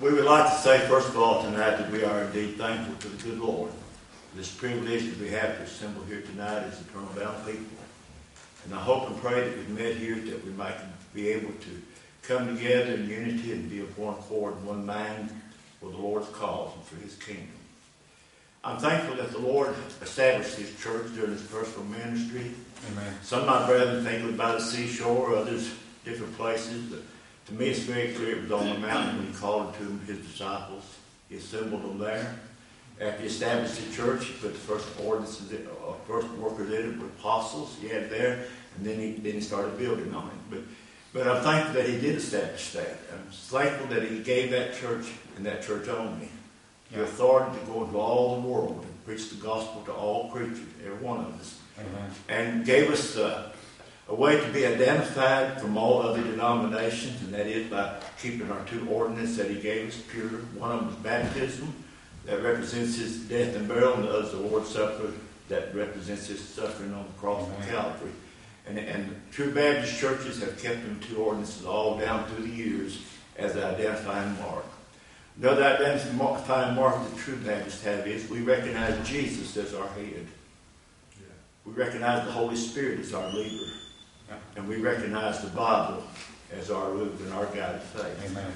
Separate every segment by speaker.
Speaker 1: We would like to say, first of all, tonight that we are indeed thankful to the good Lord for this privilege that we have to assemble here tonight as Eternal Bound people. And I hope and pray that we've met here that we might be able to come together in unity and be of one accord and one mind for the Lord's cause and for his kingdom. I'm thankful that the Lord established his church during his personal ministry.
Speaker 2: Amen.
Speaker 1: Some of my brethren think it was by the seashore, others different places. But to me, it's very clear it was on the mountain when he called to him his disciples. He assembled them there. After he established the church, he put the first ordinances, in, uh, first workers in it with apostles. He had there, and then he then he started building on it. But but I'm thankful that he did establish that. I'm thankful that he gave that church and that church only the
Speaker 2: Yeah.
Speaker 1: authority to go into all the world and preach the gospel to all creatures, every one of us
Speaker 2: Amen.
Speaker 1: and gave us uh, a way to be identified from all other denominations, and that is by keeping our two ordinances that he gave us pure. One of them is baptism, that represents his death and burial, and the other is the Lord's Supper, that represents his suffering on the cross of Calvary. And, and true Baptist churches have kept them two ordinances all down through the years as an identifying mark. Another identifying mark that true Baptists have is we recognize Jesus as our head. We recognize the Holy Spirit as our leader. And we recognize the Bible as our root and our guide of faith.
Speaker 2: Amen.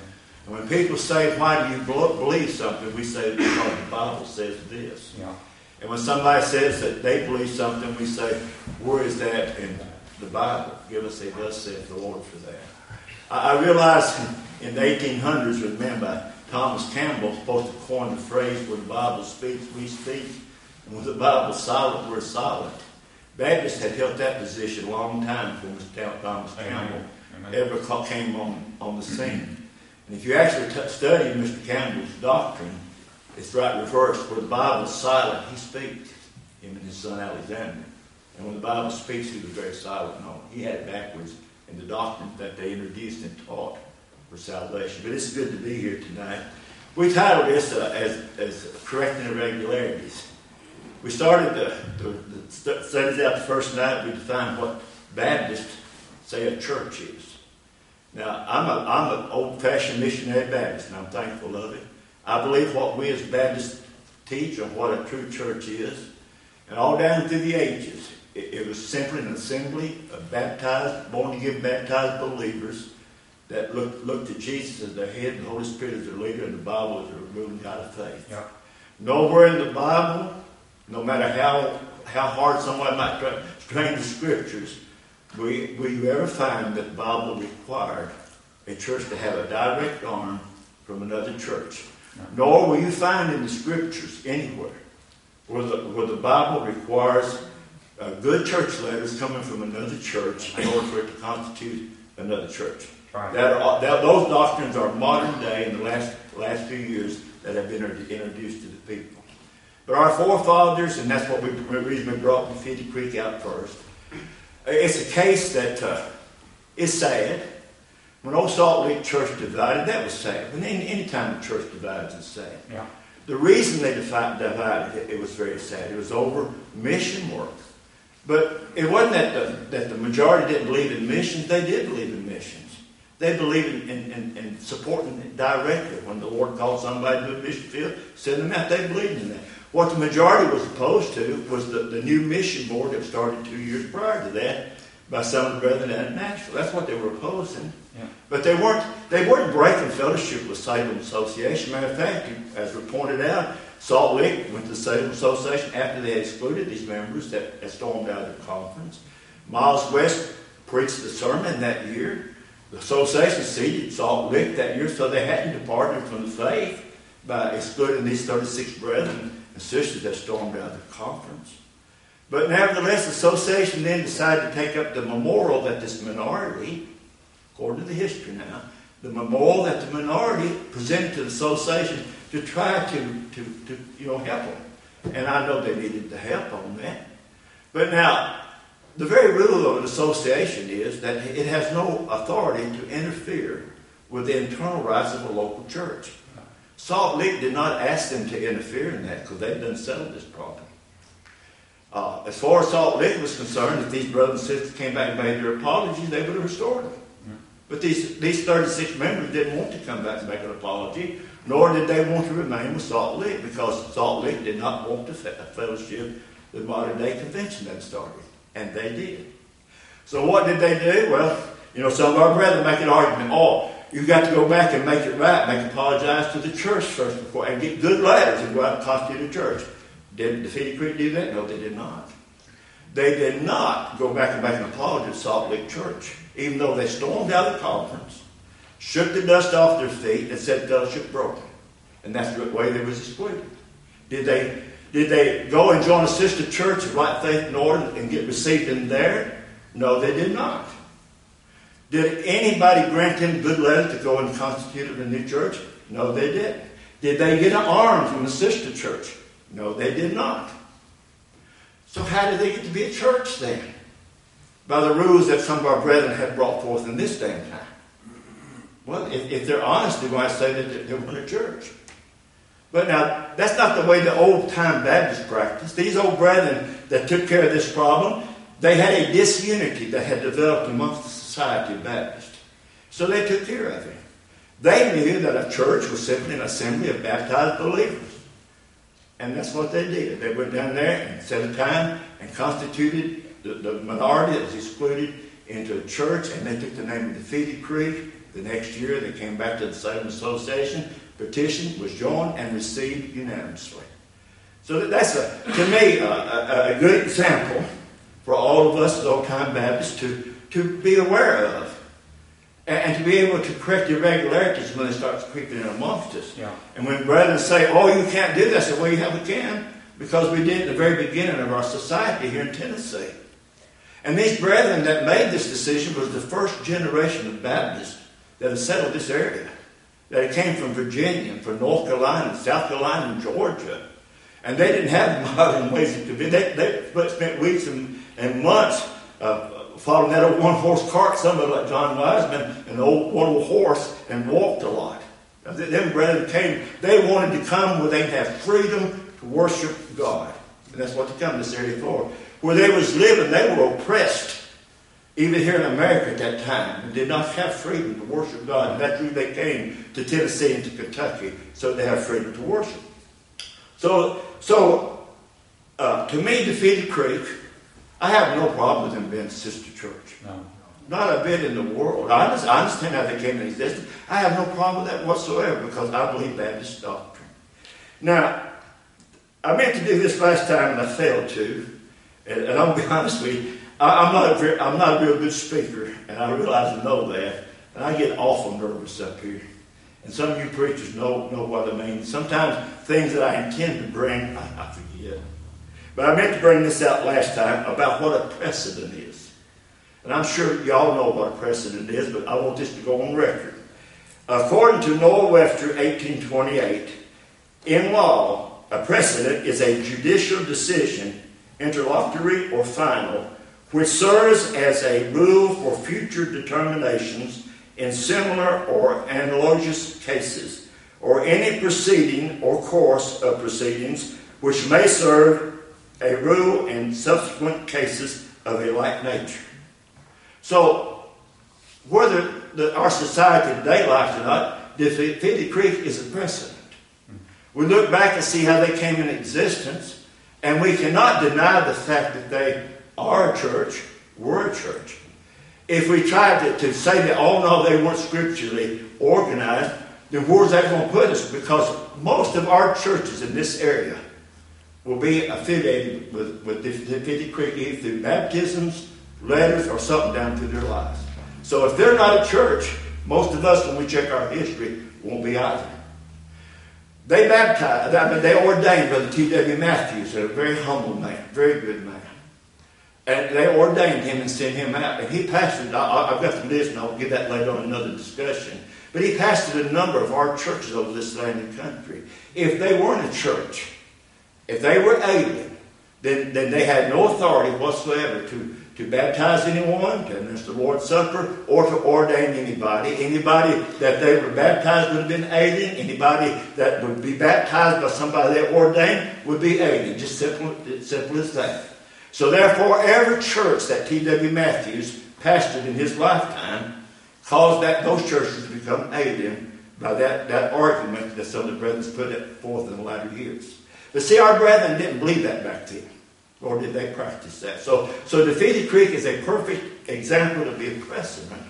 Speaker 1: And when people say, why do you believe something? We say, because the Bible says this.
Speaker 2: Yeah.
Speaker 1: And when somebody says that they believe something, we say, where is that in the Bible? Give us a thus saith the Lord for that. I, I realize in the 1800s, was meant by Thomas Campbell, supposed to coin the phrase, where the Bible speaks, we speak. And when the Bible's silent, we're silent. Baptists had held that position a long time before Mr. Thomas Campbell
Speaker 2: Amen.
Speaker 1: ever came on, on the scene. And if you actually t- study Mr. Campbell's doctrine, it's right reversed. Where the Bible is silent, he speaks. Him and his son Alexander. And when the Bible speaks, he was very silent. No, he had it backwards in the doctrine that they introduced and taught for salvation. But it's good to be here tonight. We titled this uh, as, as Correcting Irregularities. We started the, the, studies out the first night. We defined what Baptists say a church is. Now, I'm, a, I'm an old fashioned missionary Baptist, and I'm thankful of it. I believe what we as Baptists teach and what a true church is. And all down through the ages, it, it was simply an assembly of baptized, born again baptized believers that looked, looked to Jesus as their head, the Holy Spirit as their leader, and the Bible as their ruling God of faith.
Speaker 2: Yeah.
Speaker 1: Nowhere in the Bible, no matter how, how hard someone might try to explain the scriptures, will you, will you ever find that the Bible required a church to have a direct arm from another church. Nor will you find in the scriptures anywhere where the, where the Bible requires uh, good church letters coming from another church in order for it to constitute another church.
Speaker 2: Right.
Speaker 1: That are, that, those doctrines are modern day in the last, last few years that have been introduced to the people. But our forefathers, and that's what we the reason we brought Fitty Creek out first, it's a case that uh, is sad. When Old Salt Lick Church divided, that was sad. When any, any time the church divides, it's sad.
Speaker 2: Yeah.
Speaker 1: The reason they divi- divided it, it was very sad. It was over mission work. But it wasn't that the, that the majority didn't believe in missions. They did believe in missions. They believed in, in, in, in supporting it directly. When the Lord called somebody to a mission field, send them out. They believed in that. What the majority was opposed to was the, the new mission board that started two years prior to that by some of the brethren down in Nashville. That's what they were opposing.
Speaker 2: Yeah.
Speaker 1: But they weren't they weren't breaking fellowship with Salem Association. Matter of fact, as we pointed out, Salt Lick went to Salem Association after they had excluded these members that had stormed out of the conference. Miles West preached the sermon that year. The association seated Salt Lick that year, so they hadn't departed from the faith by excluding these 36 brethren and sisters that stormed out of the conference. But nevertheless, the association then decided to take up the memorial that this minority according to the history now, the memorial that the minority presented to the association to try to, to, to you know, help them. And I know they needed the help on that. But now, the very rule of an association is that it has no authority to interfere with the internal rights of a local church. Salt Lick did not ask them to interfere in that because they've done settled this problem. Uh, as far as Salt Lick was concerned, if these brothers and sisters came back and made their apologies, they would have restored them. But these, these 36 members didn't want to come back and make an apology, nor did they want to remain with Salt Lick because Salt Lick did not want to fellowship the modern day convention that started. And they did. So what did they do? Well, you know, some of our brethren make an argument. Oh, you got to go back and make it right, make apologize to the church first before, and get good letters and go out and constitute a church. Did the Defeated Creek do that? No, they did not. They did not go back and make an apology to Salt Lick Church, even though they stormed out of the conference, shook the dust off their feet, and said fellowship broken. And that's the way they was excluded. Did they did they go and join a sister church of right faith and order and get received in there? No, they did not. Did anybody grant them good letter to go and constitute a new church? No, they didn't. Did they get an arm from the sister church? No, they did not. So how did they get to be a church then? By the rules that some of our brethren had brought forth in this day and time. Well, if, if they're honest, they're going to say that they weren't a church. But now, that's not the way the old time Baptists practiced. These old brethren that took care of this problem, they had a disunity that had developed amongst the society of Baptists. So they took care of him. They knew that a church was simply an assembly of baptized believers. And that's what they did. They went down there and set a time and constituted the, the minority that was excluded into a church, and they took the name of the Defeated Creek. The next year, they came back to the Salem Association. Petition was joined and received unanimously. So that's, a, to me, a, a, a good example for all of us as old-time Baptists to, to be aware of and, to be able to correct irregularities when they start creeping in amongst us.
Speaker 2: Yeah.
Speaker 1: And when brethren say, oh, you can't do this, I say, well, you have we can, because we did at the very beginning of our society here in Tennessee. And these brethren that made this decision was the first generation of Baptists that have settled this area. That came from Virginia, and from North Carolina, South Carolina, and Georgia. And they didn't have modern ways of convincing. They, they spent weeks and, and months uh, following that old one horse cart, somebody like John Wiseman, an old one old horse, and walked a lot. Them brethren came, they wanted to come where they'd have freedom to worship God. And that's what they come to this area for. Where they was living, they were oppressed. Even here in America at that time, they did not have freedom to worship God. And that's why they came to Tennessee and to Kentucky, so they have freedom to worship. So, so uh, to me, Defeated Creek I have no problem with them being sister church.
Speaker 2: No.
Speaker 1: Not a bit in the world. I understand how they came into existence. I have no problem with that whatsoever because I believe Baptist doctrine. Now, I meant to do this last time and I failed to. And, and I'll be honest with you, I, am not a very, I'm not a real good speaker, and I realize and know that. And I get awful nervous up here. And some of you preachers know, know what I mean. Sometimes things that I intend to bring, I, I forget. But I meant to bring this out last time about what a precedent is. And I'm sure y'all know what a precedent is, but I want this to go on record. According to Noah Webster, 1828, in law, a precedent is a judicial decision, interlocutory or final, which serves as a rule for future determinations in similar or analogous cases, or any proceeding or course of proceedings which may serve a rule in subsequent cases of a like nature. So, whether the, our society today likes it or not, Defeated Creek is a precedent. We look back and see how they came in existence, and we cannot deny the fact that they are a church, were a church. If we tried to, to say that, oh no, they weren't scripturally organized, then where's that going to put us? Because most of our churches in this area will be affiliated with, with Defeated Creek either through baptisms, letters, or something down through their lives. So if they're not a church, most of us, when we check our history, won't be either. They baptized, I mean, they ordained Brother T.W. Matthews, a very humble man, very good man. And they ordained him and sent him out. And he pastored, I, have got the list, and I'll get that later on in another discussion. But he pastored a number of our churches over this land and country. If they weren't a church, if they were alien, then, then they had no authority whatsoever to, to baptize anyone, to administer the Lord's Supper, or to ordain anybody. Anybody that they were baptized would have been alien. Anybody that would be baptized by somebody they ordained would be alien. Just simple, simple as that. So therefore, every church that T.W. Matthews pastored in his lifetime caused that those churches to become alien by that, that argument that some of the brethren put forth in the latter years. But see, our brethren didn't believe that back then, or did they practice that? So, so Defeated Creek is a perfect example of the precedent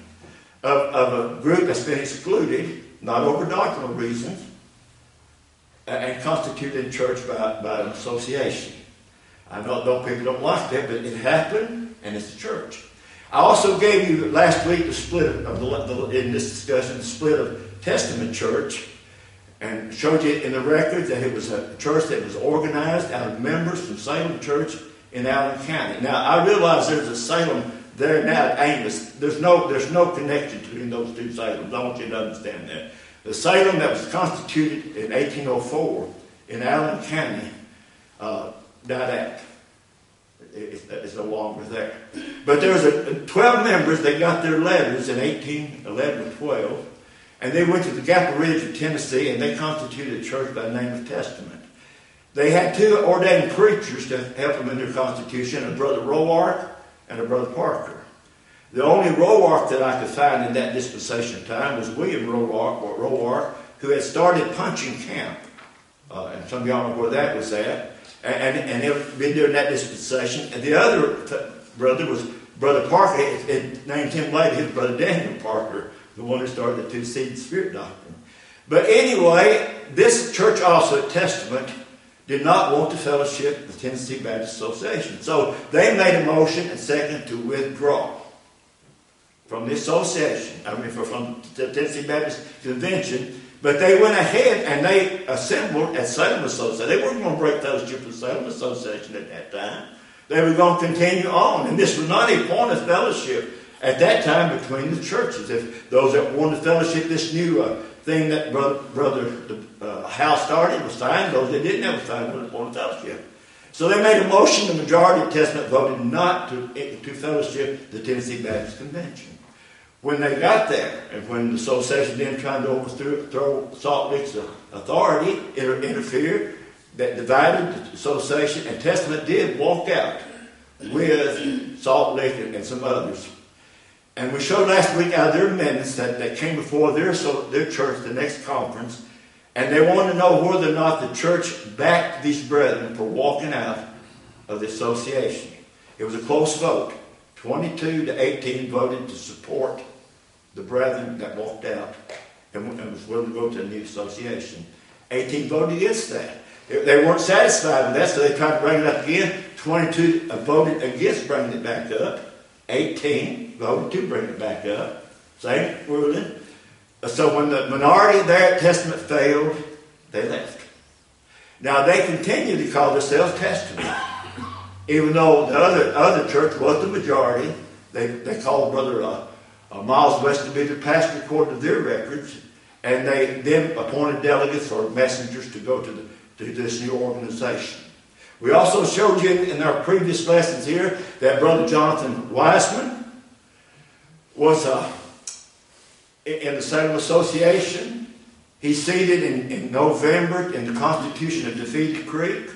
Speaker 1: of, of a group that's been excluded, not over doctrinal reasons, and constituted in church by, by an association. I know, know people don't like that, but it happened, and it's the church. I also gave you last week the split of the, in this discussion, the split of Testament church, and showed you in the records that it was a church that was organized out of members from Salem Church in Allen County. Now I realize there's a Salem there now at Amos. There's no there's no connection between those two Salems. I want you to understand that. The Salem that was constituted in 1804 in Allen County uh, died out. It's no longer there. But there was a, 12 members that got their letters in 1811 or 12, and they went to the Gap Ridge of Tennessee, and they constituted a church by the name of Testament. They had two ordained preachers to help them in their constitution, a brother Roark and a brother Parker. The only Roark that I could find in that dispensation time was William Roark, or Roark, who had started punching camp. Uh, and some of y'all know where that was at. And, and, and been during that dispensation. And the other brother was Brother Parker. It, it named him later his brother Daniel Parker, the one who started the two seed spirit doctrine. But anyway, this church also at Testament did not want to fellowship the Tennessee Baptist Association. So they made a motion and second to withdraw from the association, I mean, from the Tennessee Baptist Convention, but they went ahead and they assembled at Salem Association. They weren't going to break fellowship with Salem Association at that time. They were going to continue on. And this was not a point of fellowship at that time between the churches. If those that wanted to fellowship this new uh, thing that Brother, brother uh, Hal started was signed. those that didn't have a fine wanted fellowship. So they made a motion. The majority of Testament voted not to, to fellowship the Tennessee Baptist Convention. When they got there, and when the association then tried to overthrow Salt Lick's authority, inter- interfered, that divided the association, and Testament did walk out with Salt and, and some others. And we showed last week out their minutes that, that came before their, so, their church, the next conference, and they wanted to know whether or not the church backed these brethren for walking out of the association. It was a close vote. 22 to 18 voted to support the brethren that walked out and, and was willing to go to a new association. 18 voted against that. They weren't satisfied with that, so they tried to bring it up again. 22 voted against bringing it back up. 18 voted to bring it back up. Same ruling. So when the minority of their Testament failed, they left. Now they continue to call themselves Testament. Even though the other, other church was the majority, they, they called Brother uh, uh, Miles West to be the pastor according to their records, and they then appointed delegates or messengers to go to, the, to this new organization. We also showed you in our previous lessons here that Brother Jonathan Wiseman was uh, in the Salem Association. He seated in, in November in the Constitution of Defeated Creek.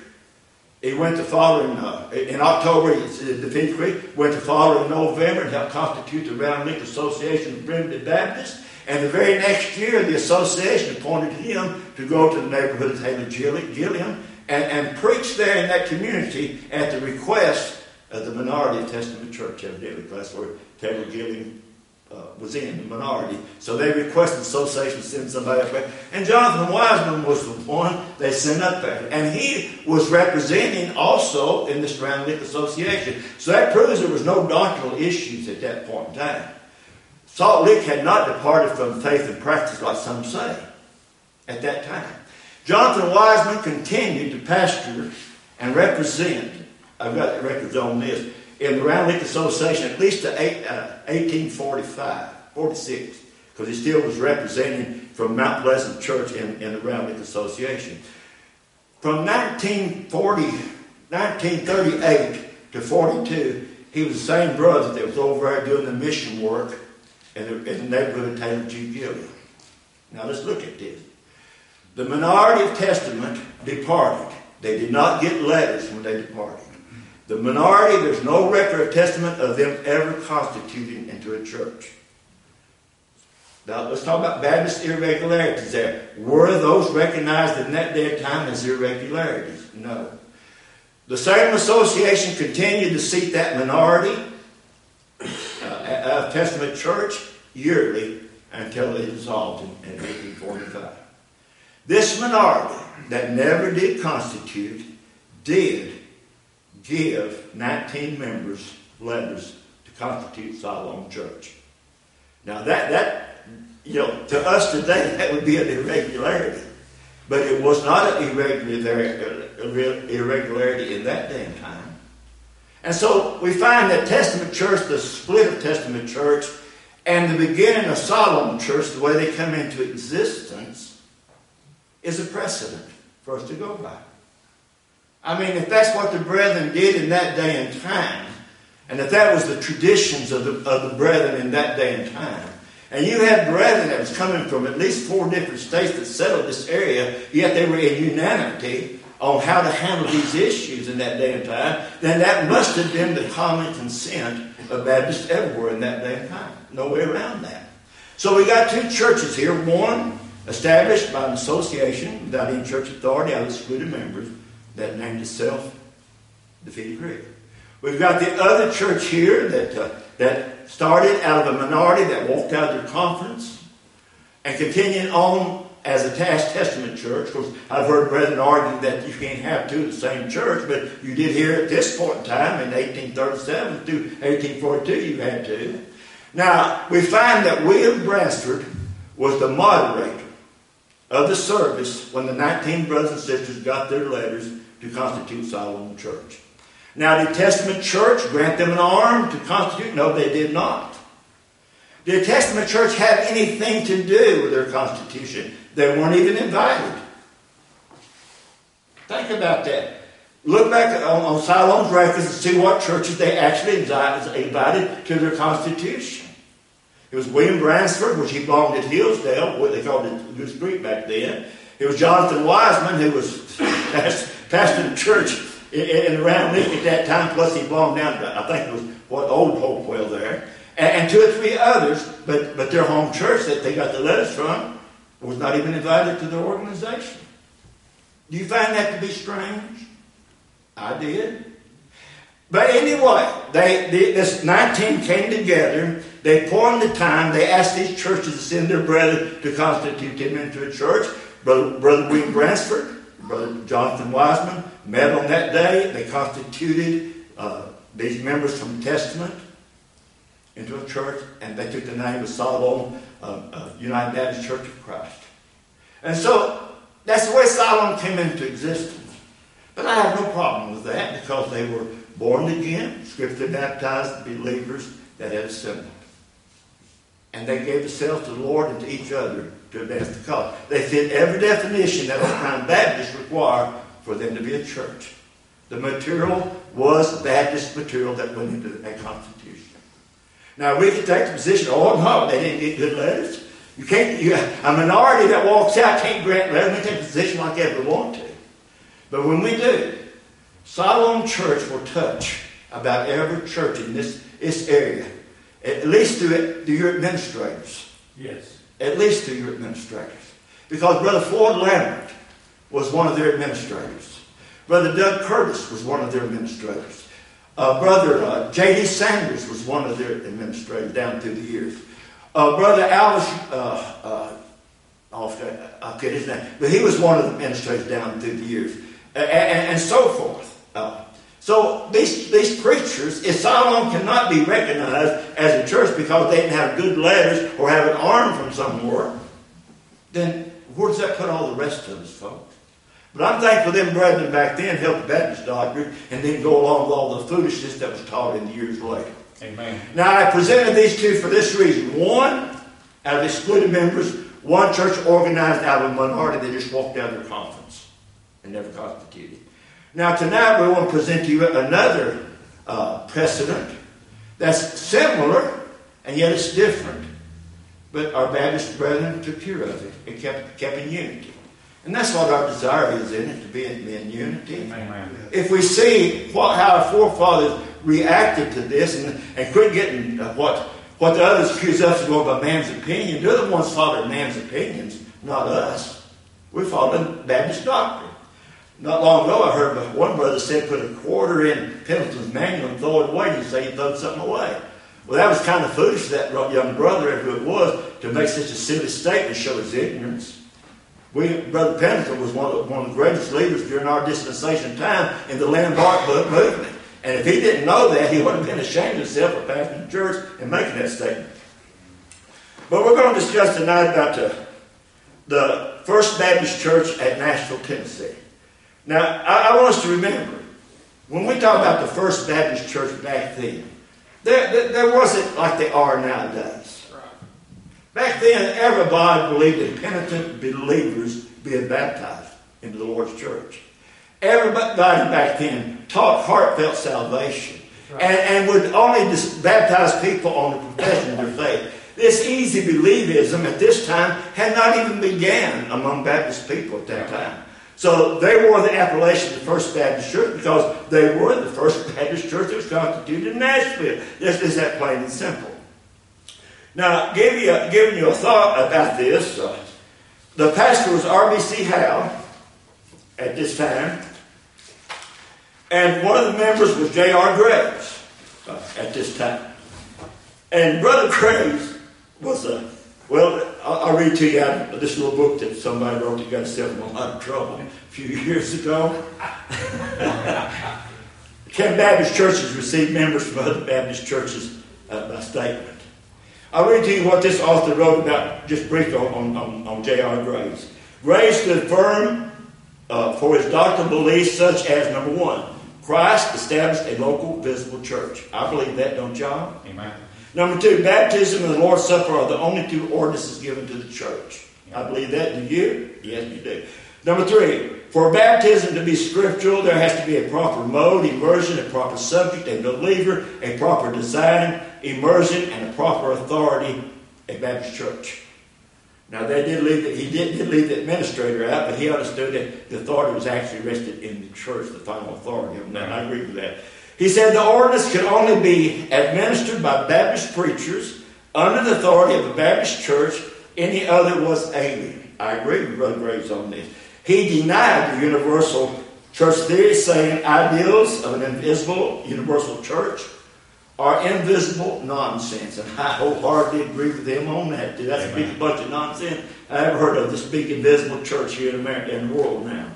Speaker 1: He went to following, uh, in October, he Defeated Creek, went to follow in November and helped constitute the Round Lick Association of Primitive Baptists. And the very next year, the association appointed him to go to the neighborhood of Taylor Gilliam and, and preach there in that community at the request of the minority of Testament Church, evidently. That's where Taylor Gilliam uh, was in, the minority. So they requested the association to send somebody up there. And Jonathan Wiseman was the one they sent up there. And he was representing also in the Lake Association. So that proves there was no doctrinal issues at that point in time. Salt Lick had not departed from faith and practice like some say at that time. Jonathan Wiseman continued to pastor and represent, I've got records on this, in the Round Lick Association at least to eight, uh, 1845, 46, because he still was representing from Mount Pleasant Church in, in the Round Lick Association. From 1940, 1938 to 42, he was the same brother that was over there doing the mission work in the, in the neighborhood of Taylor G. Gilliam. Now let's look at this. The minority of Testament departed. They did not get letters when they departed. The minority, there's no record of testament of them ever constituting into a church. Now, let's talk about Baptist irregularities there. Were those recognized in that day of time as irregularities? No. The Salem Association continued to seat that minority uh, of Testament church yearly until it dissolved in 1845. This minority that never did constitute did give 19 members letters to constitute Siloam Church. Now that that you know to us today that would be an irregularity, but it was not an irregularity, irregularity in that day and time. And so we find that Testament Church, the split of Testament Church, and the beginning of Siloam Church, the way they come into existence, is a precedent for us to go by. I mean, if that's what the brethren did in that day and time, and if that was the traditions of the, of the brethren in that day and time, and you had brethren that was coming from at least four different states that settled this area, yet they were in unanimity on how to handle these issues in that day and time, then that must have been the common consent of Baptists everywhere in that day and time. No way around that. So we got two churches here. One established by an association without any church authority out of excluded members that named itself Defeated Creek. We've got the other church here that, uh, that started out of a minority that walked out of their conference and continued on as a Tash Testament church. Of course, I've heard brethren argue that you can't have two of the same church, but you did here at this point in time in 1837 through 1842 you had two. Now, we find that William Bransford was the moderator of the service when the 19 brothers and sisters got their letters to constitute Siloam Church. Now, did Testament Church grant them an arm to constitute? No, they did not. Did Testament Church have anything to do with their constitution? They weren't even invited. Think about that. Look back on, on Siloam's records and see what churches they actually invited to their constitution. It was William Bransford, which he belonged to Hillsdale, what they called it Goose Creek back then. It was Jonathan Wiseman, who was pastoring the church in, in around Lincoln at that time, plus he belonged down to, I think it was what Old Hopewell there, and, and two or three others, but, but their home church that they got the letters from was not even invited to their organization. Do you find that to be strange? I did. But anyway, they, they, this 19 came together. They formed the time. They asked these churches to send their brethren to constitute them into a church. Brother, Brother William Bransford, Brother Jonathan Wiseman met on that day. They constituted uh, these members from Testament into a church, and they took the name of Siloam uh, uh, United Baptist Church of Christ. And so that's the way Siloam came into existence. But I have no problem with that because they were born again, scripturally baptized believers that had assembled. And they gave themselves to the Lord and to each other to advance the cause. They fit every definition that old time Baptists require for them to be a church. The material was Baptist material that went into that Constitution. Now we can take the position, oh no, they didn't get good letters. You can't, you, a minority that walks out can't grant letters. We take a position like that we want to. But when we do, Siloam Church will touch about every church in this, this area, at least to, through your administrators.
Speaker 2: Yes.
Speaker 1: At least to your administrators. Because Brother Ford Lambert was one of their administrators. Brother Doug Curtis was one of their administrators. Uh, Brother uh, J.D. Sanders was one of their administrators down through the years. Uh, Brother Alice, uh, uh, I forget his name, but he was one of the administrators down through the years, and, and, and so forth. So these, these preachers, if Siloam cannot be recognized as a church because they didn't have good letters or have an arm from somewhere, then where does that put all the rest of us, folks? But I'm thankful them brethren back then helped the Baptist doctrine and didn't go along with all the foolishness that was taught in the years later.
Speaker 2: Amen.
Speaker 1: Now I presented these two for this reason. One, out of excluded members, one church organized out of a minority that just walked out of their conference and never constituted. Now, tonight we want to present to you another uh, precedent that's similar and yet it's different. But our Baptist brethren took care of it and kept, kept in unity. And that's what our desire is in it, to be in, be in unity.
Speaker 2: Amen.
Speaker 1: If we see what, how our forefathers reacted to this and, and quit getting uh, what, what the others accuse us of going by man's opinion, they're the ones following man's opinions, not us. We're following Baptist doctrine. Not long ago, I heard one brother said put a quarter in Pendleton's manual and throw it away. He say he threw something away. Well, that was kind of foolish, that young brother, who it was, to make such a silly statement, show his ignorance. We, Brother Pendleton was one of, one of the greatest leaders during our dispensation time in the landmark movement. And if he didn't know that, he wouldn't have been ashamed of himself for passing the church and making that statement. But we're going to discuss tonight about the, the First Baptist Church at Nashville, Tennessee. Now, I, I want us to remember, when we talk about the First Baptist Church back then, there, there, there wasn't like they are nowadays. Back then, everybody believed in penitent believers being baptized into the Lord's church. Everybody back then taught heartfelt salvation and, and would only baptize people on the profession of their faith. This easy believism at this time had not even began among Baptist people at that time. So they wore the appellation of the First Baptist Church because they were the First Baptist Church that was constituted in Nashville. Just is that plain and simple. Now, give you, giving you a thought about this, uh, the pastor was R.B.C. Howell at this time, and one of the members was J.R. Graves uh, at this time. And Brother Graves was a, well, I'll, read to you this little book that somebody wrote that got himself in a lot of trouble a few years ago. Can Baptist churches receive members from other Baptist churches uh, by statement? I'll read to you what this author wrote about, just briefly on, on, on J.R. Graves. Graves stood firm uh, for his doctrinal beliefs, such as number one, Christ established a local visible church. I believe that, don't y'all?
Speaker 2: Amen.
Speaker 1: Number two, baptism and the Lord's Supper are the only two ordinances given to the church. I believe that. Do you? Yes, you do. Number three, for baptism to be scriptural, there has to be a proper mode, immersion, a proper subject, a believer, a proper design, immersion, and a proper authority, a Baptist church. Now they did leave the, he did, did leave the administrator out, but he understood that the authority was actually rested in the church, the final authority. And I agree with that. He said the ordinance could only be administered by Baptist preachers under the authority of the Baptist church. Any other was alien. I agree with Brother Graves on this. He denied the universal church theory, saying ideals of an invisible universal church are invisible nonsense. And I wholeheartedly agree with him on that. That's Amen. a big bunch of nonsense. I haven't heard of this big invisible church here in America in the world now.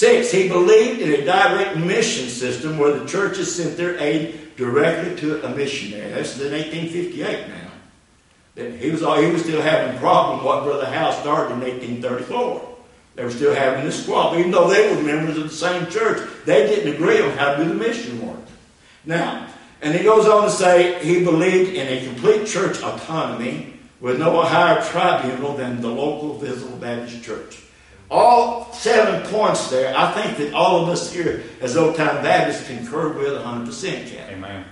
Speaker 1: Six, he believed in a direct mission system where the churches sent their aid directly to a missionary. That's in 1858 now. He was, he was still having a problem what Brother Howell started in 1834. They were still having this squabble, even though they were members of the same church. They didn't agree on how to do the mission work. Now, and he goes on to say he believed in a complete church autonomy with no higher tribunal than the local visible Baptist church. All seven points there, I think that all of us here as old time Baptists concur with 100%. Ken.
Speaker 2: Amen.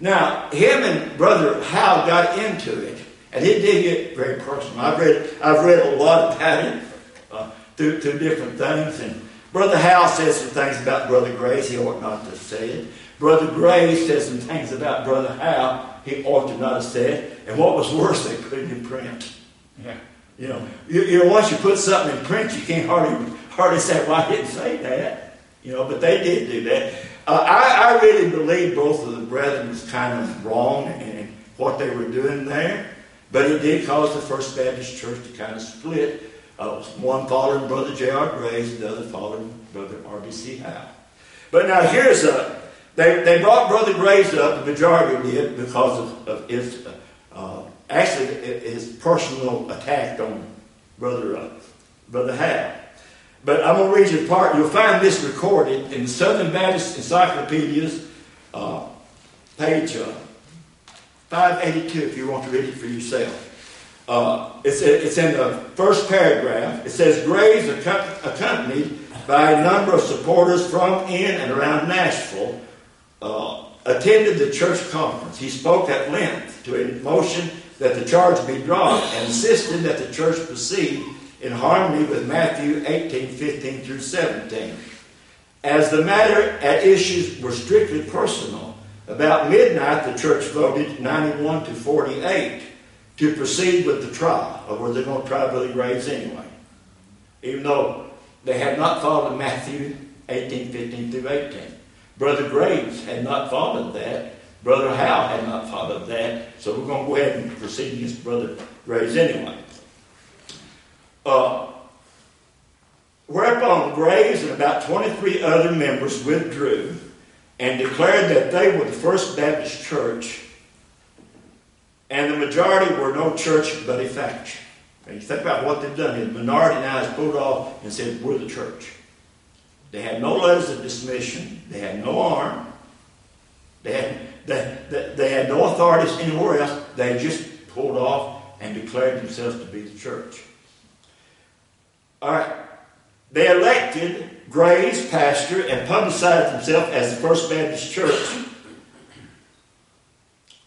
Speaker 1: Now, him and Brother Howell got into it, and he did get very personal. I've read, I've read a lot about it uh, through, through different things, and Brother Howell says some things about Brother Graves. He ought not to say it. Brother Graves says some things about Brother Howell he ought to not have said. And what was worse, they put it in print.
Speaker 2: Yeah.
Speaker 1: You know, you, you, know, once you put something in print, you can't hardly hardly say, "Well, I didn't say that." You know, but they did do that. Uh, I, I really believe both of the brethren was kind of wrong in what they were doing there, but it did cause the First Baptist Church to kind of split. Uh, one following Brother J.R. Graves, the other following Brother R.B.C. Howell. But now here's a they, they brought Brother Graves up, the majority did, because of, of his, uh, actually, his personal attack on Brother, uh, Brother Howell. But I'm going to read you a part. You'll find this recorded in the Southern Baptist Encyclopedia's uh, page uh, 582 if you want to read it for yourself. Uh, it's, it's in the first paragraph. It says Graves, accompanied by a number of supporters from in and around Nashville, uh, attended the church conference. He spoke at length to a motion that the charge be dropped and insisted that the church proceed in harmony with Matthew 18, 15 through 17. As the matter at issues were strictly personal, About midnight, the church voted 91 to 48 to proceed with the trial, or were they going to try Billy Graves anyway? Even though they had not followed Matthew 18, 15 through 18. Brother Graves had not followed that. Brother Howell had not followed that. So we're going to go ahead and proceed against Brother Graves anyway. Uh, whereupon Graves and about 23 other members withdrew and declared that they were the First Baptist Church, and the majority were no church but a faction. And you think about what they've done. The minority now has pulled off and said, We're the church. They had no letters of dismission, they had no arm, they had, they, they, they had no authorities anywhere else. They just pulled off and declared themselves to be the church. All right. They elected Graves pastor and publicized themselves as the First Baptist Church.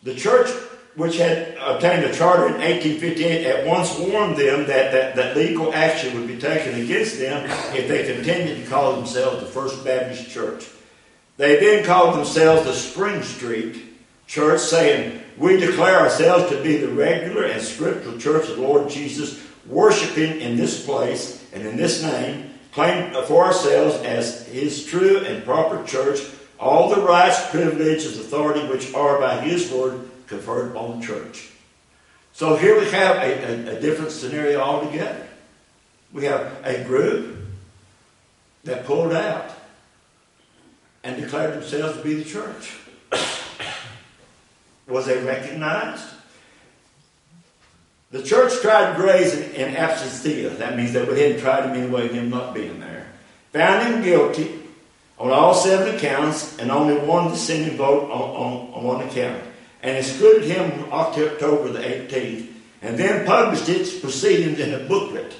Speaker 1: The church, which had obtained a charter in 1858, at once warned them that, that, that legal action would be taken against them if they continued to call themselves the First Baptist Church. They then called themselves the Spring Street Church, saying, We declare ourselves to be the regular and scriptural church of the Lord Jesus, worshiping in this place and in this name claim for ourselves as his true and proper church all the rights, privileges, and authority which are by his word conferred upon the church. So here we have a, a, a different scenario altogether. We have a group that pulled out and declared themselves to be the church. Was they recognized? The church tried Graves in, absentia. That means they went ahead and tried him anyway, him not being there. Found him guilty on all seven accounts and only one dissenting vote on, on, on one account. And excluded him October the 18th. And then published its proceedings in a booklet,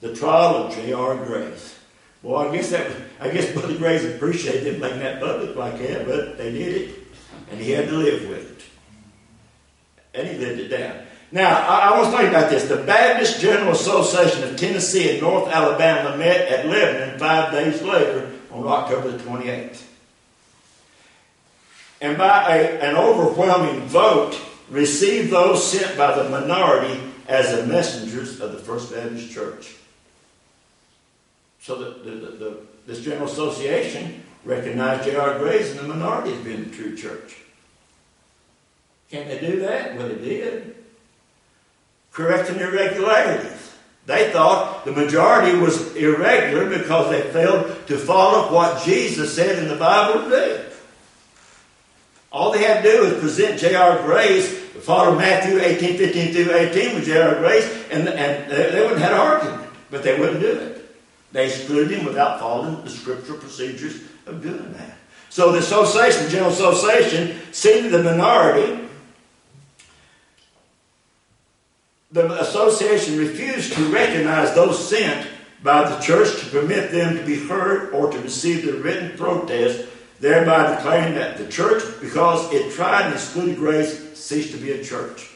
Speaker 1: The Trial of J.R. Graves. Well, I guess that I guess Brother Graves appreciated making that public like that, but they did it, and he had to live with it. And he lived it down. Now, I, I was thinking about this. The Baptist General Association of Tennessee and North Alabama met at Lebanon five days later on October the 28th. And by a, an overwhelming vote, received those sent by the minority as the messengers of the First Baptist Church. So the, the, the, this General Association recognized J.R. Graves and the minority as being the true church. Can they do that? Well, they did correcting irregularities. They thought the majority was irregular because they failed to follow what Jesus said in the Bible. All they had to do was present J.R. Graves, follow Matthew 18, 15 through 18 with J.R. Graves, and, and they, they wouldn't have an argument, but they wouldn't do it. They excluded him without following the scriptural procedures of doing that. So the association, the General Association, seated the minority the association refused to recognize those sent by the church to permit them to be heard or to receive the written protest, thereby declaring that the church, because it tried and excluded Graves, ceased to be a church.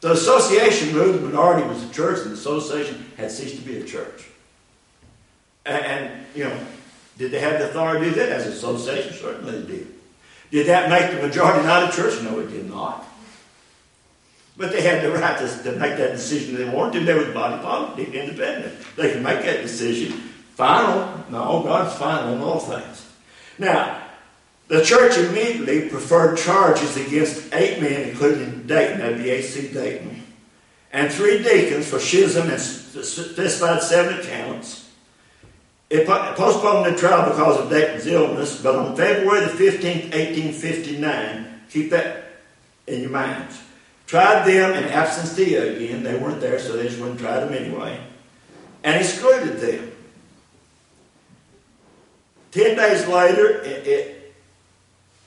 Speaker 1: The association ruled the minority was a church, and the association had ceased to be a church. And, and you know, did they have the authority to do that as an association? Certainly they did. Did that make the majority not a church? No, it did not. But they had the right to, to make that decision they wanted to. They were the body politic, independent. They can make that decision. Final? No, God's final in all things. Now, the church immediately preferred charges against eight men, including Dayton, that'd be A.C. Dayton, and three deacons for schism and specified seven accounts. It postponed the trial because of Dayton's illness, but on February the 15th, 1859, keep that in your minds. Tried them in absentia again. They weren't there, so they just wouldn't try them anyway. And excluded them. Ten days later, it, it,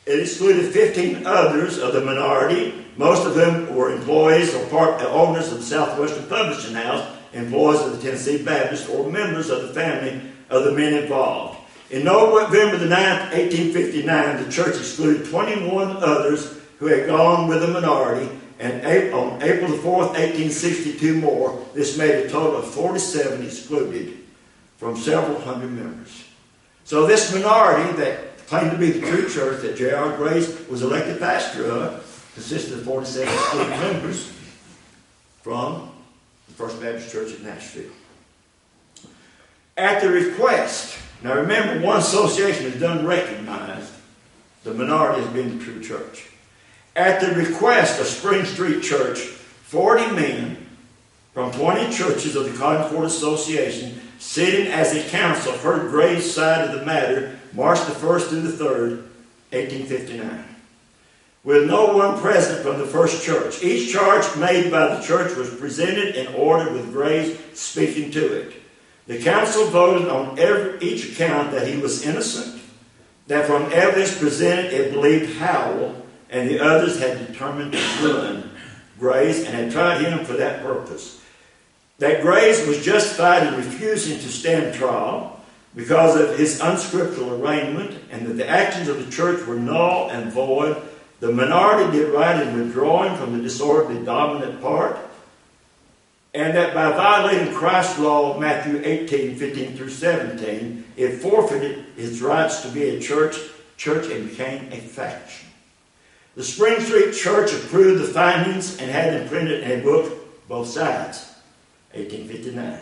Speaker 1: it excluded 15 others of the minority, most of whom were employees or part, uh, owners of the Southwestern Publishing House, employees of the Tennessee Baptist, or members of the family of the men involved. In November the 9th, 1859, the church excluded 21 others who had gone with the minority and on April the 4th, 1862 more, this made a total of 47 excluded from several hundred members. So this minority that claimed to be the true church that J.R. Graves was elected pastor of, consisted of 47 excluded members from the First Baptist Church at Nashville. At the request, now remember, one association has done recognize the minority as being the true church. At the request of Spring Street Church, 40 men from 20 churches of the Concord Association, sitting as a council, heard Graves' side of the matter March the 1st and the 3rd, 1859. With no one present from the first church. Each charge made by the church was presented and ordered with Graves speaking to it. The council voted on every, each account that he was innocent, that from evidence presented it believed Howell, and the others had determined to ruin Graves and had tried him for that purpose. That Graves was justified in refusing to stand trial because of his unscriptural arraignment, and that the actions of the church were null and void. The minority did right in withdrawing from the disorderly dominant part, and that by violating Christ's law, Matthew 18, 15 through 17, it forfeited its rights to be a church, church and became a faction. The Spring Street Church approved the findings and had them printed in a book, both sides, 1859.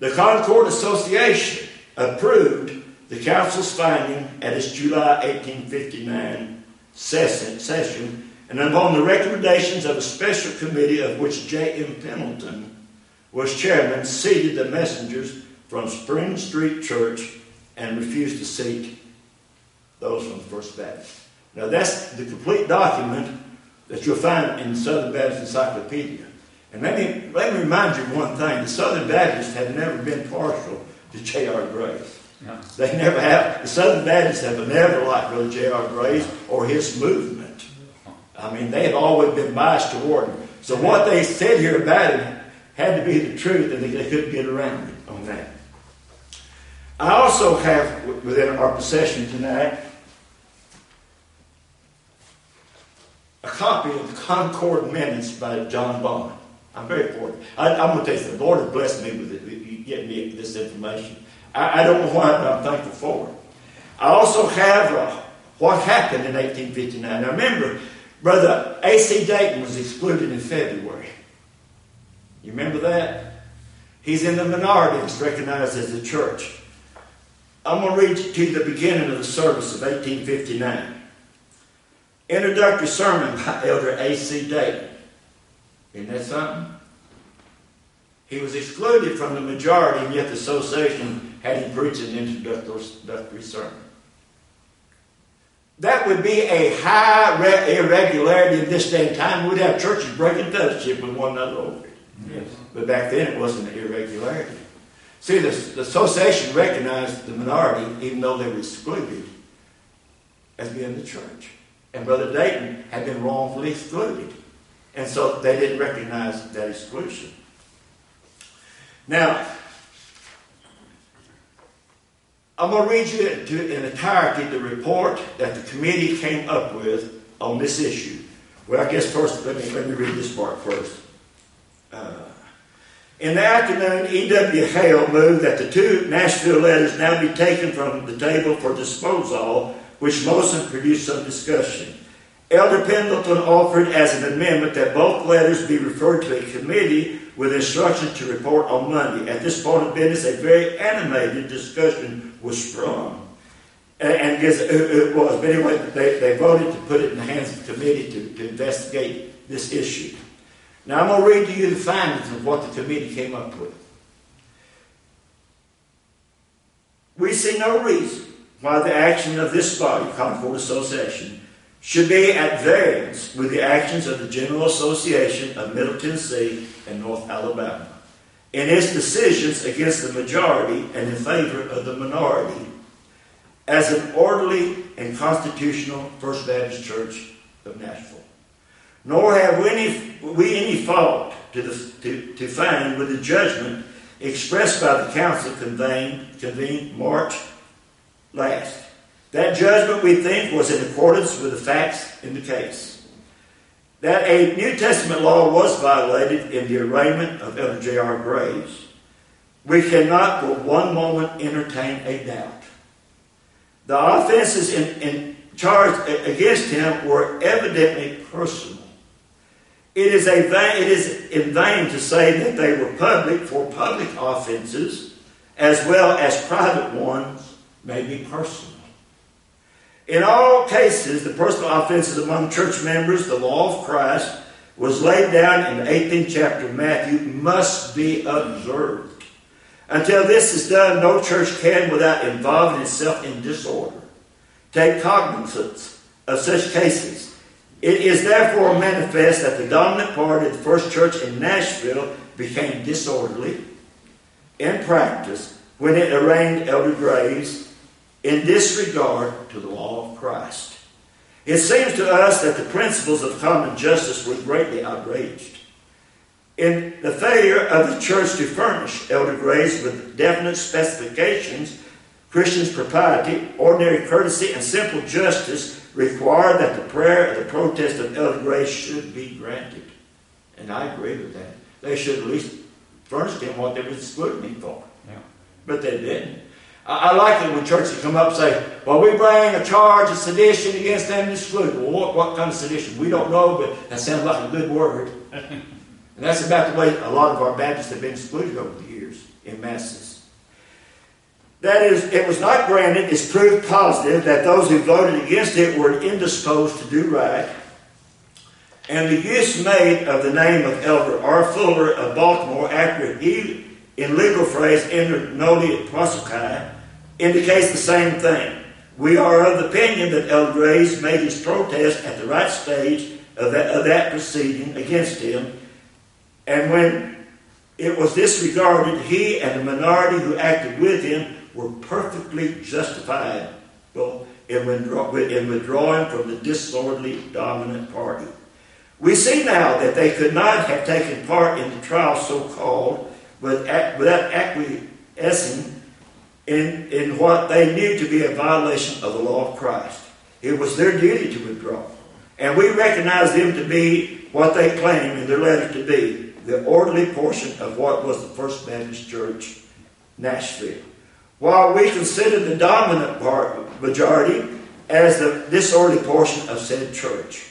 Speaker 1: The Concord Association approved the council's finding at its July 1859 session, and upon the recommendations of a special committee of which J.M. Pendleton was chairman, seated the messengers from Spring Street Church and refused to seat those from the First Baptist. Now that's the complete document that you'll find in the Southern Baptist Encyclopedia. And let me, let me remind you one thing. The Southern Baptists have never been partial to J.R. Graves. No. They never have. The Southern Baptists have never liked Brother J.R. Graves or his movement. I mean, they have always been biased toward him. So what they said here about him had to be the truth, and they couldn't get around it on that. I also have within our possession tonight a copy of the Concord Minutes by John Bond. I'm very fortunate. I, am going to tell you, the Lord has blessed me with it, getting me this information. I, I, don't know why, but I'm thankful for it. I also have uh, what happened in 1859. Now remember, Brother A.C. Dayton was excluded in February. You remember that? He's in the minority It's recognized as a church. I'm going to read to the beginning of the service of 1859. Introductory sermon by Elder A.C. Dayton. Isn't that something? He was excluded from the majority, and yet the association had him preach an introductory sermon. That would be a high irregularity in this day and time. We'd have churches breaking fellowship with one another over it. Yes. But back then it wasn't an irregularity. See, the, the association recognized the minority, even though they were excluded, as being the church. And Brother Dayton had been wrongfully excluded. And so they didn't recognize that exclusion. Now, I'm going to read you to, in entirety the report that the committee came up with on this issue. Well, I guess first, let me, let me read this part first. Uh, in the afternoon, E.W. Hale moved that the two Nashville letters now be taken from the table for disposal which Mosen produced some discussion. Elder Pendleton offered as an amendment that both letters be referred to a committee with instruction to report on Monday. At this point of business, a very animated discussion was sprung. And, and guess it was, but anyway, they, they voted to put it in the hands of the committee to, to investigate this issue. Now I'm going to read to you the findings of what the committee came up with. We see no reason why the action of this body, Concord Association, should be at variance with the actions of the General Association of Middle Tennessee and North Alabama in its decisions against the majority and in favor of the minority as an orderly and constitutional First Baptist Church of Nashville. Nor have we any, we any fault to, the, to, to find with the judgment expressed by the council convened, convened March last. That judgment, we think, was in accordance with the facts in the case. That a New Testament law was violated in the arraignment of Elder J.R. Graves, we cannot for one moment entertain a doubt. The offenses in, in charged against him were evidently personal. It is, a it is in vain to say that they were public, for public offenses, as well as private ones, may be personal. In all cases, the personal offenses among church members, the law of Christ, was laid down in the 18th chapter of Matthew, must be observed. Until this is done, no church can, without involving itself in disorder, take cognizance of such cases it is therefore manifest that the dominant part of the first church in Nashville became disorderly in practice when it arraigned Elder Graves in disregard to the law of Christ. It seems to us that the principles of common justice were greatly outraged. In the failure of the church to furnish Elder Graves with definite specifications, Christian's propriety, ordinary courtesy, and simple justice required that the prayer of the protest of Elder Graves should be granted. And I agree with that. They should at least furnish him what they were excluding for. Yeah. But they didn't. I, I, like it when churches come up and say, well, we bring a charge of sedition against them and exclude. Well, what, what kind of sedition? We don't know, but that sounds like a good word. and that's about the way a lot of our Baptists have been excluded over the years in masses. That is, it was not granted is proof positive that those who voted against it were indisposed to do right. And the use made of the name of Elder R. Fuller of Baltimore after he, in legal phrase, entered nolle prosequi, indicates the same thing. We are of the opinion that Elder Graves made his protest at the right stage of that, of that proceeding against him. And when it was disregarded, he and the minority who acted with him were perfectly justified in, withdraw, in withdrawing from the disorderly dominant party. We see now that they could not have taken part in the trial so called without acquiescing in, in what they knew to be a violation of the law of Christ. It was their duty to withdraw. And we recognize them to be what they claim in their letter to be the orderly portion of what was the First Baptist Church, Nashville while we consider the dominant part, majority as the disorderly portion of said church,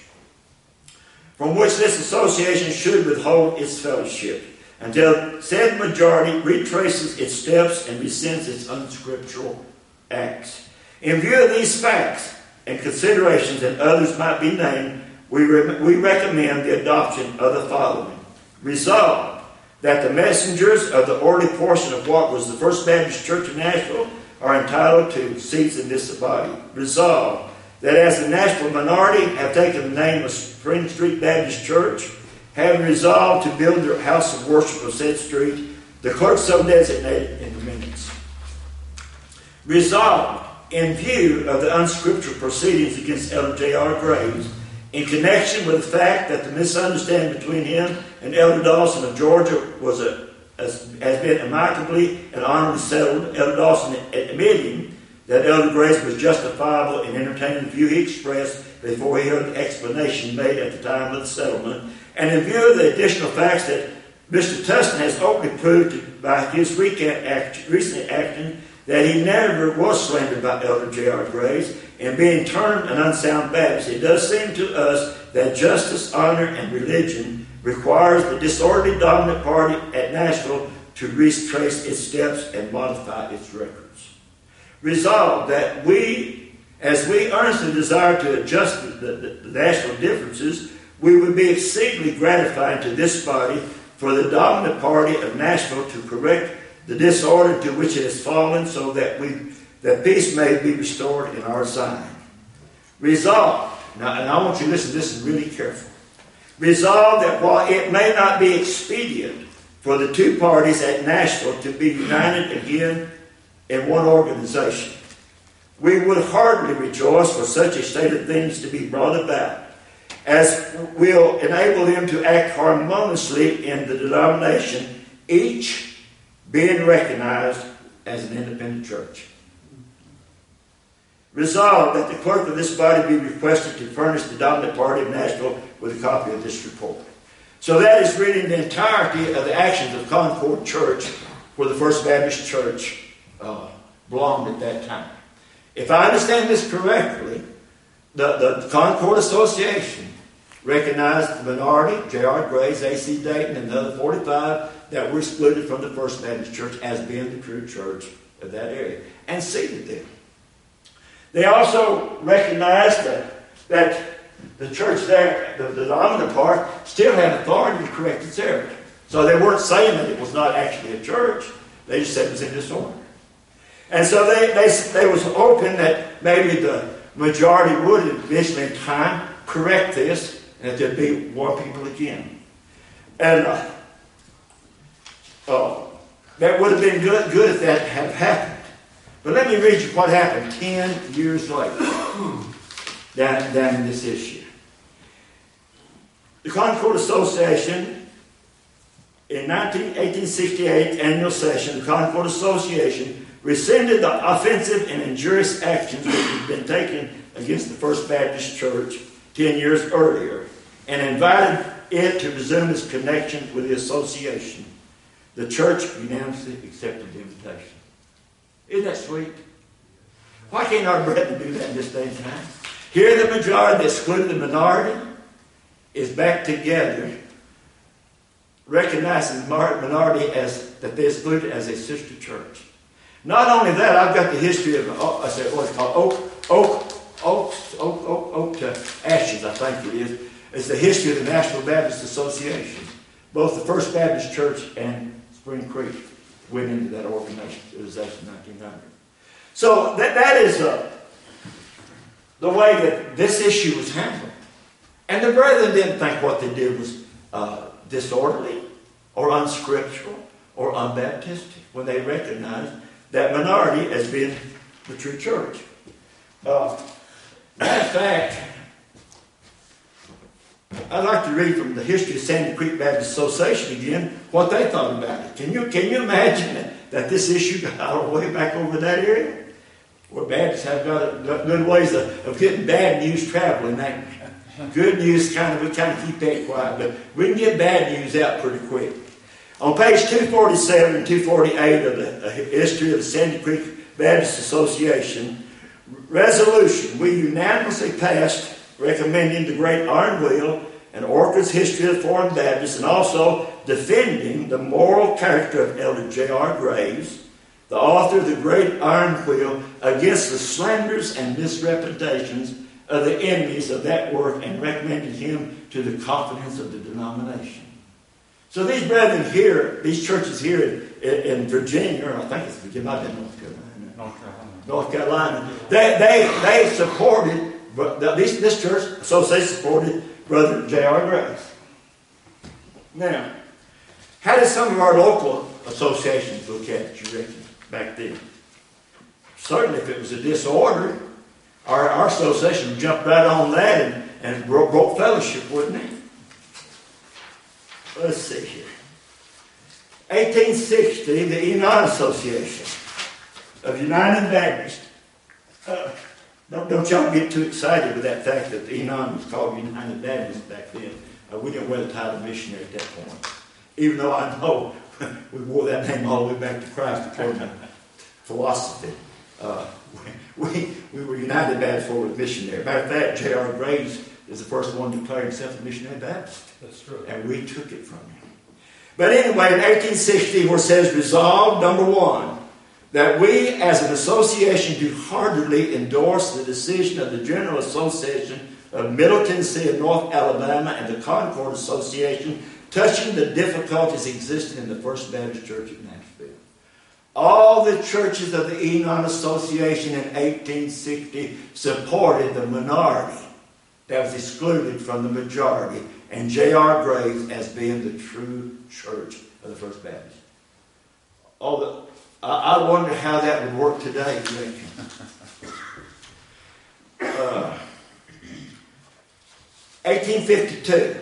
Speaker 1: from which this association should withhold its fellowship until said majority retraces its steps and rescinds its unscriptural acts. In view of these facts and considerations, and others might be named, we, re- we recommend the adoption of the following. Resolve that the messengers of the early portion of what was the First Baptist Church of Nashville are entitled to seats in this body. Resolved that as the Nashville minority have taken the name of Spring Street Baptist Church, having resolved to build their house of worship on said street, the clerk so designated in the minutes. Resolved in view of the unscriptural proceedings against Elder J.R. Graves in connection with the fact that the misunderstanding between him and Elder Dawson of Georgia was a, has, has been amicably and honorably settled, Elder Dawson admitting that Elder Graves was justifiable in entertaining the view he expressed before he heard the explanation made at the time of the settlement, and in view of the additional facts that Mr. Tustin has openly proved by his recent action that he never was slandered by Elder J.R. Graves and being termed an unsound Baptist. It does seem to us that justice, honor, and religion requires the disorderly dominant party at Nashville to retrace its steps and modify its records. Resolved that we, as we earnestly desire to adjust the, the, the national differences, we would be exceedingly gratified to this body for the dominant party of Nashville to correct the disorder to which it has fallen so that we that peace may be restored in our Zion. Resolve. Now, and I want you to listen to this really careful. Resolve that while it may not be expedient for the two parties at Nashville to be united again in one organization, we would hardly rejoice for such a state of things to be brought about as will enable them to act harmoniously in the denomination, each being recognized as an independent church. Resolved that the clerk of this body be requested to furnish the dominant party of Nashville with a copy of this report. So that is reading the entirety of the actions of Concord Church, where the First Baptist Church uh, belonged at that time. If I understand this correctly, the, the Concord Association recognized the minority, J.R. Graves, A.C. Dayton, and the other 45 that were excluded from the First Baptist Church as being the true church of that area and seated them. They also recognized that, that the church there, the, the dominant part, still had authority to correct its error. So they weren't saying that it was not actually a church. They just said it was in disorder. And so they, they, they was hoping that maybe the majority would eventually in time correct this and that there'd be more people again. And uh, uh, that would have been good, good if that had happened. But let me read you what happened 10 years later than, in this issue. The Concord Association, in 19, 1868 annual session, the Concord Association rescinded the offensive and injurious actions which had been taken against the First Baptist Church 10 years earlier and invited it to resume its connection with the association. The church unanimously accepted the invitation. Isn't that sweet? Why can't our brethren do that in this day and time? Here, the majority, excluding the minority, is back together, recognizing the minority as that they excluded as a sister church. Not only that, I've got the history of oh, I said what's called oak, oak, oak, oak, oak, oak to ashes. I think it is. It's the history of the Nashville Baptist Association. Both the First Baptist Church and Spring Creek went into that organization in 1900. So that, that is uh, the way that this issue was handled. And the brethren didn't think what they did was uh, disorderly or unscriptural or unbaptistic when they recognized that minority as being the true church. Uh, matter of fact, I'd like to read from the history of Sandy Creek Baptist Association again what they thought about it. Can you, can you imagine that, this issue got all the way back over that area? Where Baptists have got, got good ways of, of getting bad news traveling. That good news kind of we kind of keep that quiet, but we can get bad news out pretty quick. On page 247 and 248 of the uh, history of the Sandy Creek Baptist Association, resolution we unanimously passed recommending the great iron wheel and Orchard's history of foreign Baptists, and also defending the moral character of Elder J.R. Graves, the author of the great iron wheel, against the slanders and misrepresentations of the enemies of that work, and recommended him to the confidence of the denomination. So these brethren here, these churches here in, in Virginia, or I think it's Virginia, I didn't North Carolina. North Carolina. North Carolina. They, they, they supported, this, this church, so they supported Brother J.R. Graves. Now, how did some of our local associations look at it, you reckon, back then? Certainly, if it was a disorder, our, our association would jump right on that and, and broke, broke fellowship, wouldn't it? Let's see here. 1860, the Enon Association of United Baptists. Uh, don't, don't y'all get too excited with that fact that the Enon was called United Baptist back then. Uh, we didn't wear the title missionary at that point. Even though I know we wore that name all the way back to Christ according to philosophy. Uh, we, we were United Baptist for missionary. Matter of fact, J.R. Graves is the first one to declare himself a missionary Baptist.
Speaker 2: That's true.
Speaker 1: And we took it from him. But anyway, in 1860, where it says, resolved, number one, that we as an association do heartily endorse the decision of the General Association of Middle Tennessee and North Alabama and the Concord Association touching the difficulties existing in the First Baptist Church of Nashville. All the churches of the Enon Association in 1860 supported the minority that excluded from the majority, and J.R. Graves as being the true church of the First Baptist. Oh, I, I wonder how that would work today, uh, 1852,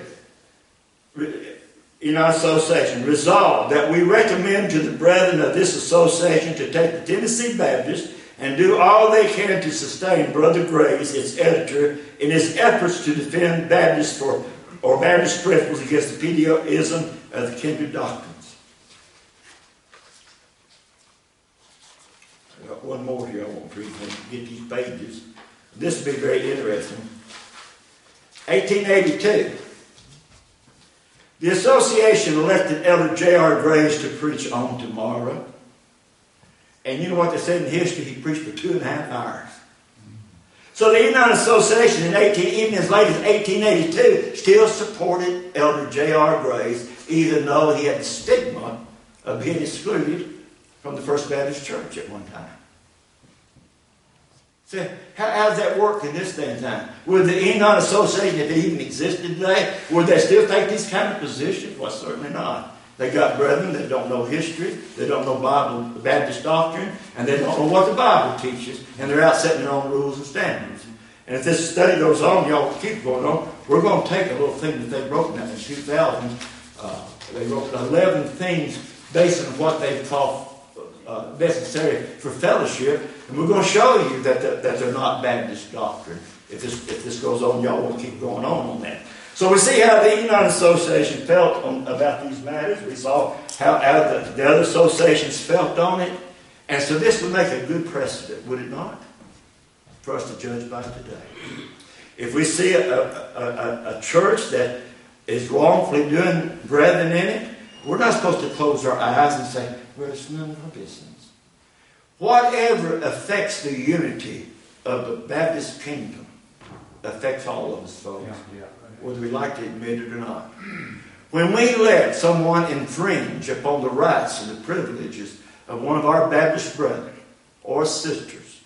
Speaker 1: in our association, resolved that we recommend to the brethren of this association to take the Tennessee Baptist and do all they can to sustain Brother Graves, its editor, in his efforts to defend Baptist for, or Baptist principles against the Pietism of the kindred doctrines. I got one more here I want to read, get these pages. This will be very interesting. 1882. The association elected Elder J.R. Graves to preach on tomorrow. And you know what they said in history? He preached for two and a half hours. So the United Association in 18, even as late as 1882 still supported Elder J.R. Graves, even though he had the stigma of being excluded from the First Baptist Church at one time. So how, does that work in this day and time? Would the Enon Association, if it even existed today, would they still take these kind of positions? Well, certainly not. They got brethren that don't know history, they don't know Bible, Baptist doctrine, and they don't know what the Bible teaches, and they're out setting their own rules and standards. And if this study goes on, y'all keep going on, we're going to take a little thing that they wrote in 2000. Uh, they wrote 11 things based on what they thought uh, necessary for fellowship, and we're going to show you that, the, that they're not Baptist doctrine. If this, if this goes on, y'all will keep going on on that. So we see how the United Association felt on, about these matters. We saw how the, the other associations felt on it. And so this would make a good precedent, would it not? For us to judge by today. If we see a, a, a, a church that is wrongfully doing brethren in it, we're not supposed to close our eyes and say, well, it's none of our business. Whatever affects the unity of the Baptist kingdom affects all of us, folks. Yeah, yeah whether we like to admit it or not. When we let someone infringe upon the rights and the privileges of one of our Baptist brethren or sisters,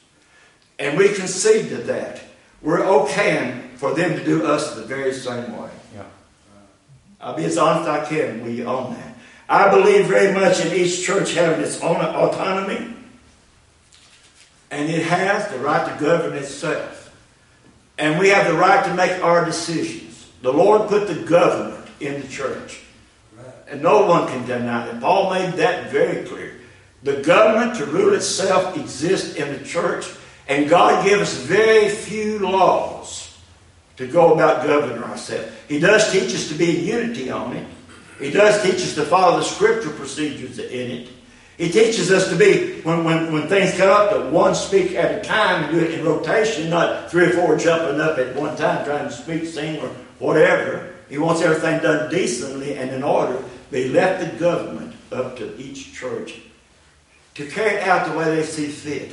Speaker 1: and we concede to that, we're okaying for them to do us the very same way. Yeah. I'll be as honest as I can with you on that. I believe very much in each church having its own autonomy, and it has the right to govern itself. And we have the right to make our decisions. The Lord put the government in the church. And no one can deny it. Paul made that very clear. The government to rule itself exists in the church, and God gives us very few laws to go about governing ourselves. He does teach us to be in unity on it. He does teach us to follow the scripture procedures in it. He teaches us to be, when, when, when things come up, to one speak at a time and do it in rotation, not three or four jumping up at one time trying to speak, sing, or whatever. He wants everything done decently and in order. They left the government up to each church to carry it out the way they see fit.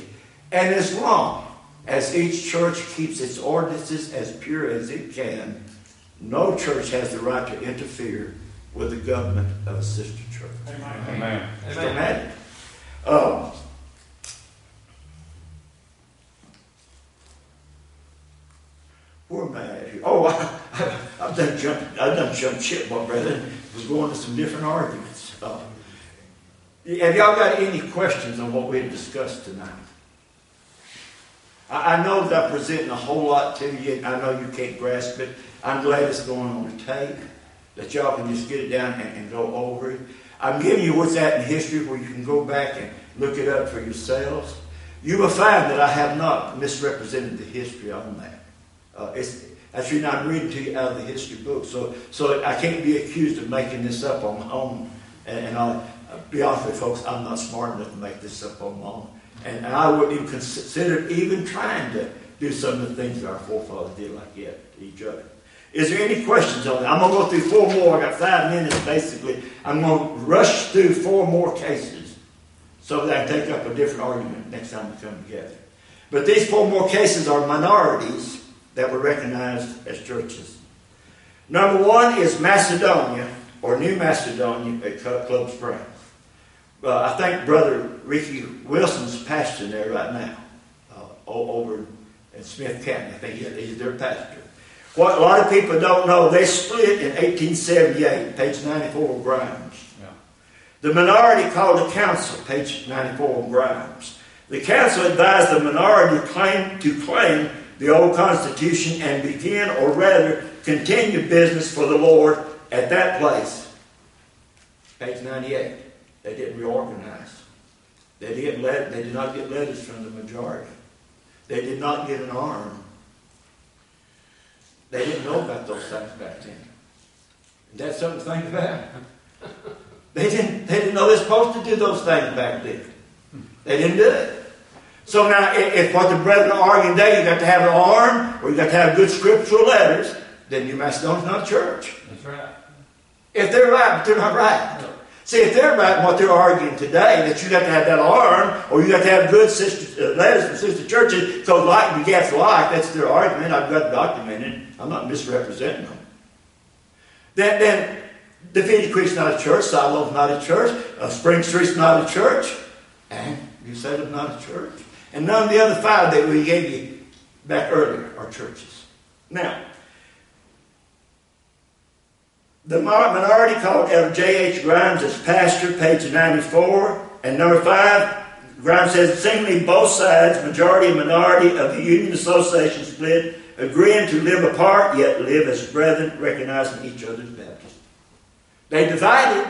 Speaker 1: And as long as each church keeps its ordinances as pure as it can, no church has the right to interfere with the government of a sister church.
Speaker 2: Amen. Amen.
Speaker 1: It's dramatic. Um, where am I at here? Oh, I, I've done jumped, I've done jumped ship, my brother. Was going to some different arguments. Uh, have y'all got any questions on what we have discussed tonight? I, I know that I'm presenting a whole lot to you. I know you can't grasp it. I'm glad it's going on the tape, that y'all can just get it down and, and go over it. I'm giving you what's at in history where you can go back and look it up for yourselves. You will find that I have not misrepresented the history on that. Uh, it's, reason I'm reading to you out of the history book. So, so I can't be accused of making this up on my own. And, and I'll, I'll be honest with you, folks, I'm not smart enough to make this up on my own. And, and I wouldn't even consider even trying to do some of the things that our forefathers did like that each other. Is there any questions on that? I'm going to go through four more. I got five minutes basically. I'm going to rush through four more cases so that I can take up a different argument next time we come together. But these four more cases are minorities that were recognized as churches. Number one is Macedonia, or New Macedonia at Club Springs. Uh, I think Brother Ricky Wilson's pastoring there right now, uh, over in Smith County. I think he's their pastor. What a lot of people don't know, they split in 1878, page 94 of Grimes. Yeah. The minority called a council, page 94 of Grimes. The council advised the minority claim, to claim the old Constitution and begin, or rather continue business for the Lord at that place. Page 98. They didn't reorganize. They, didn't let, they did not get letters from the majority. They did not get an arm. They didn't know about those things back then. That's something to think about. They didn't, they didn't know they're supposed to do those things back then. They didn't do it. So now, if, what the brethren are arguing today, you got to have an arm, or you got to have good scriptural letters, then New Macedonia's not a church.
Speaker 2: That's right.
Speaker 1: If they're right, but they're not right. See, if they're right in what they're arguing today, that you got to have that arm, or you got to have good sister, uh, letters from sister churches, so like begets like, that's their argument. I've got it documented. I'm not misrepresenting them. Then, then Defeated Creek's not a church, Siloam's not a church, uh, Spring Street's not a church, and you said it's not a church. And none of the other five that we gave you back earlier are churches. Now, the minority called Elder J.H. Grimes as pastor, page 94. And number five, Grimes says, singly both sides, majority and minority of the Union Association split, agreeing to live apart, yet live as brethren, recognizing each other's baptism. They divided,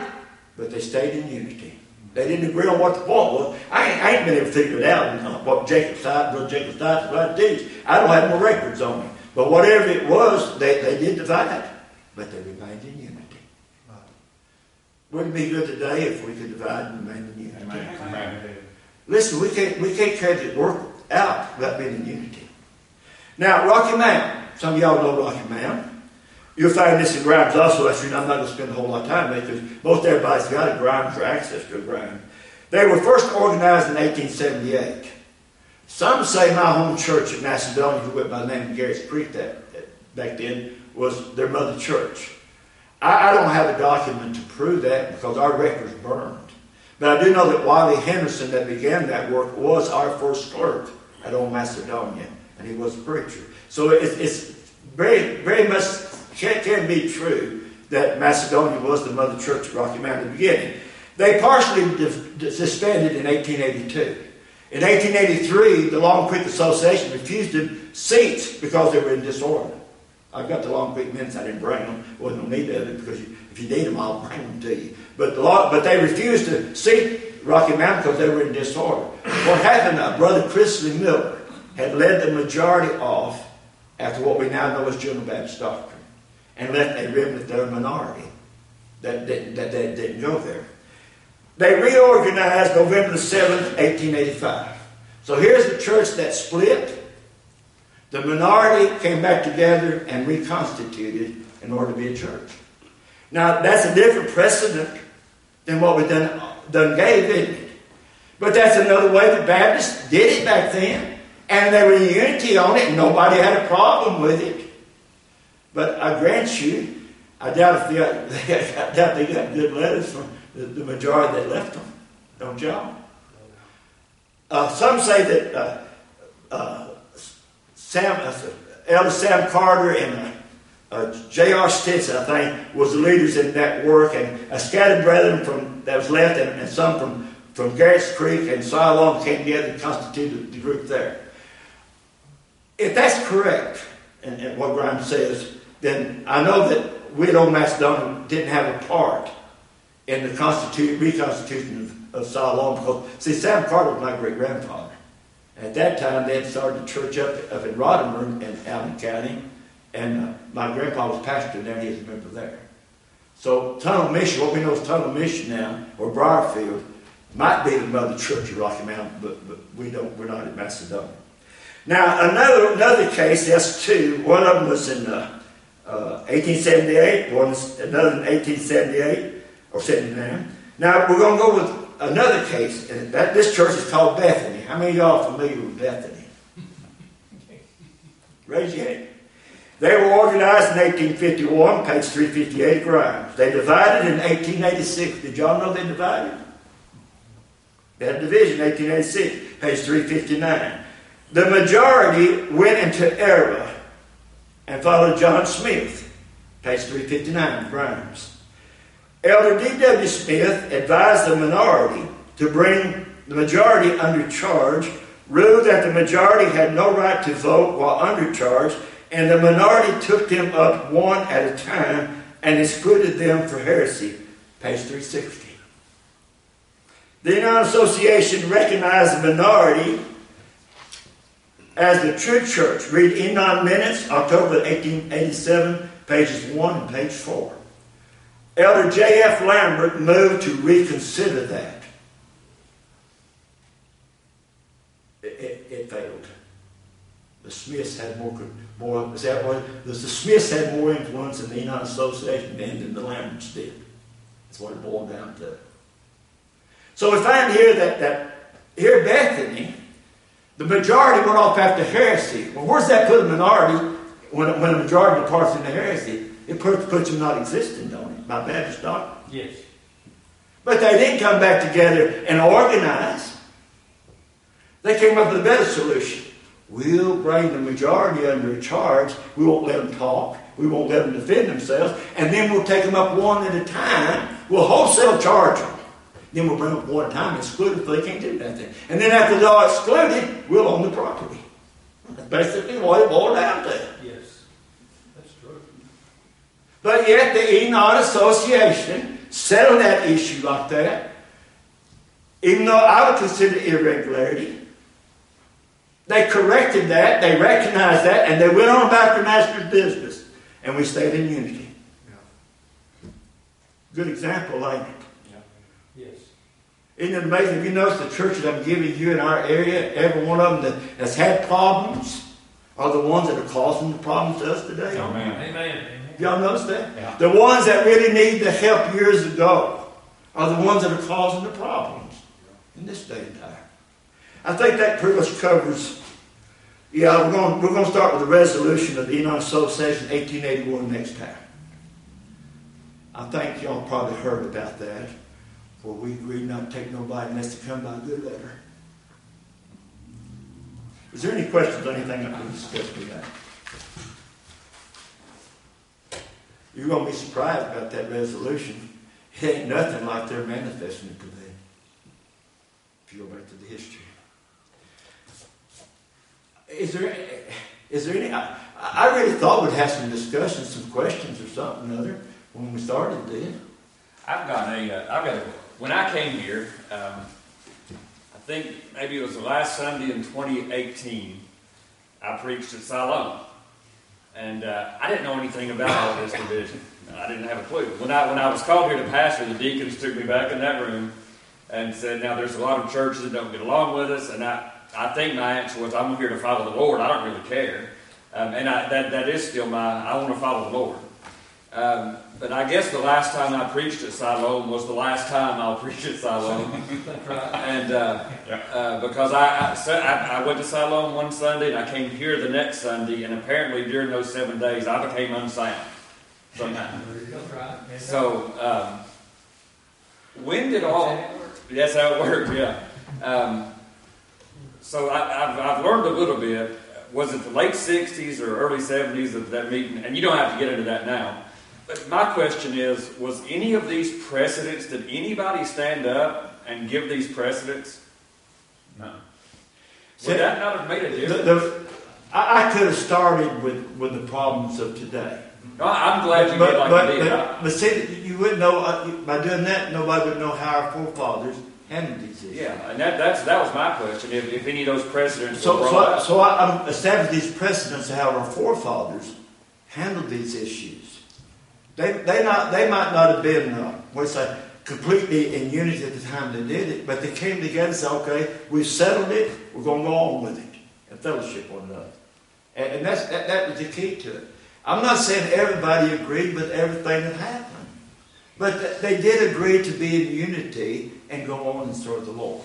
Speaker 1: but they stayed in unity. They didn't agree on what the point was. I ain't, I ain't been able to figure it out what Jacob side, Brother Jacob's side right to teach. I don't have no records on it. But whatever it was, they, they did divide. But they remained in unity. Wouldn't it be good today if we could divide and remain in unity?
Speaker 2: Amen. Amen.
Speaker 1: Listen, we can't we can't carry the work out without being in unity. Now, Rocky Mountain. Some of y'all know Rocky Mountain. You'll find this in Grimes also. I'm not going to spend a whole lot of time because most everybody's got a Grimes or access to a Grimes. They were first organized in 1878. Some say my home church in Macedonia, who went by the name of Garrett's Creek that, back then, was their mother church. I, I, don't have a document to prove that because our record's burned. But I do know that Wiley Henderson, that began that work, was our first clerk at Old Macedonia, and he was a preacher. So it, it's very, very much can, can be true that Macedonia was the mother church of Rocky Mountain at the beginning. They partially disbanded in 1882. In 1883, the Long Creek Association refused them seats because they were in disorder. I've got the Long Creek minutes. I didn't bring them. Wasn't no need of it because you, if you need them, I'll bring them to you. But the law, but they refused to seat Rocky Mountain because they were in disorder. What happened? Uh, Brother Chrisley Miller had led the majority off after what we now know as General Baptist doctrine and left a there, a minority, that, that, that, that didn't go there. They reorganized November the 7th, 1885. So here's the church that split. The minority came back together and reconstituted in order to be a church. Now, that's a different precedent than what we done, done gave, isn't it? But that's another way the Baptists did it back then. And they were in unity on it, and nobody had a problem with it. But I grant you, I doubt if they got, I doubt they got good letters from the, the majority that left them. Don't y'all? Uh, some say that uh, uh, Sam, uh, Elder Sam Carter and uh, uh, J.R. Stinson, I think, was the leaders in that work, and a scattered brethren from that was left, and, and some from from Garrett's Creek and Siloam came together and constituted the group there. If that's correct, and, and what Grimes says, then I know that we at Old Macedonia didn't have a part in the constitu- reconstitution of, of Siloam because, see, Sam Carter was my great grandfather. At that time, they had started a church up, up in Rodimer in Allen County, and uh, my grandpa was pastor there, and he was a member there. So Tunnel Mission, what we know is Tunnel Mission now, or Briarfield, might be the mother church of Rocky Mountain, but, but we don't, we're not in Macedonia. Now, another, another case, that's two. One of them was in uh, 1878, uh, one another in 1878 or 79. Now we're going to go with another case, and that this church is called Bethany. How many of y'all are familiar with Bethany? Raise your hand. They were organized in 1851, page 358 Grimes. They divided in 1886. Did y'all know they divided? They had a division in 1886, page 359. The majority went into error and followed John Smith, page 359, Grimes. Elder D.W. Smith advised the minority to bring the majority under charge, ruled that the majority had no right to vote while under charge, and the minority took them up one at a time and excluded them for heresy, page 360. The United Association recognized the minority as the true church. Read Enon Minutes, October 1887, pages 1 and page 4. Elder J.F. Lambert moved to reconsider that. It failed. The Smiths had more, more is that what? The, the Smiths had more influence in the Enon Association than the Lamberts did. That's what it boiled down to. So we find here that, that here Bethany, the majority went off after heresy. Well, where's that put a minority when, when a majority departs into heresy? It puts, puts them not existing, don't it? By Baptist doctrine.
Speaker 2: Yes.
Speaker 1: But they didn't come back together and organize. They came up with a better solution. We'll bring the majority under a charge. We won't let them talk. We won't let them defend themselves. And then we'll take them up one at a time. We'll wholesale charge them. Then we'll bring up one time, exclude if they can't do nothing. And then after they're all excluded, we'll own the property. That's basically what it boiled down to.
Speaker 2: Yes. That's true.
Speaker 1: But yet the Enon Association settled that issue like that. Even though I would consider irregularity. They corrected that, they recognized that, and they went on about their master's business. And we stayed in unity. Good example, ain't it?
Speaker 2: Yes.
Speaker 1: Isn't it amazing? If you notice the churches I'm giving you in our area, every one of them that has had problems are the ones that are causing the problems to us today.
Speaker 3: Amen.
Speaker 2: Amen.
Speaker 1: Y'all notice that?
Speaker 3: Yeah.
Speaker 1: The ones that really need the help years ago are the ones that are causing the problems in this day and time. I think that pretty much covers. Yeah, we're going, we're going to start with the resolution of the Enon Association 1881 next time. I think y'all probably heard about that, where we agreed not to take nobody unless they come by a good letter. Is there any questions on anything that we discussed today? You're going to be surprised about that resolution. It ain't nothing like they're manifesting it today. If you go back to the history. Is there, is there any? I, I really thought we'd have some discussions, some questions or something or other when we started this.
Speaker 3: I've got a, uh, I've got a, when I came here, um, I think maybe it was the last Sunday in 2018, I preached at Siloam. And uh, I didn't know anything about all this division. I didn't have a clue. When I, when I was called here to pastor, the deacons took me back in that room and said, now there's a lot of churches that don't get along with us. And I, I think my answer was, I'm here to follow the Lord. I don't really care. Um, and I, that, that is still my, I want to follow the Lord. Um, but I guess the last time I preached at Siloam was the last time I'll preach at Siloam. And uh, uh, because I, I, I, I went to Siloam one Sunday and I came here the next Sunday, and apparently during those seven days I became unsound somehow.
Speaker 2: That's.
Speaker 3: So um, when did all? That's how it worked. Yeah. Um, so I, I've, I've learned a little bit. Was it the late '60s or early '70s of that meeting? And you don't have to get into that now. But my question is: Was any of these precedents? Did anybody stand up and give these precedents?
Speaker 2: No.
Speaker 3: Would that not have made a difference?
Speaker 1: the, I, I could have started with, with the problems of today.
Speaker 3: No, I'm glad you
Speaker 1: but,
Speaker 3: did like
Speaker 1: but,
Speaker 3: did.
Speaker 1: but, but see, you wouldn't know, uh, by doing that, nobody would know how our forefathers handled these issues.
Speaker 3: yeah, and that, that's that was my question. If, if any of those precedents
Speaker 1: So,
Speaker 3: were
Speaker 1: so, I-
Speaker 3: up.
Speaker 1: so I, I'm establishing these precedents of how our forefathers handled these issues. They, they, not, they might not have been, uh, what's that, completely in unity at the time they did it, but they came together and said, okay, we've settled it, we're going to go on with it, and fellowship one another. And, and that's, that, that was the key to it. I'm not saying everybody agreed with everything that happened, but th- they did agree to be in unity and go on and serve the Lord.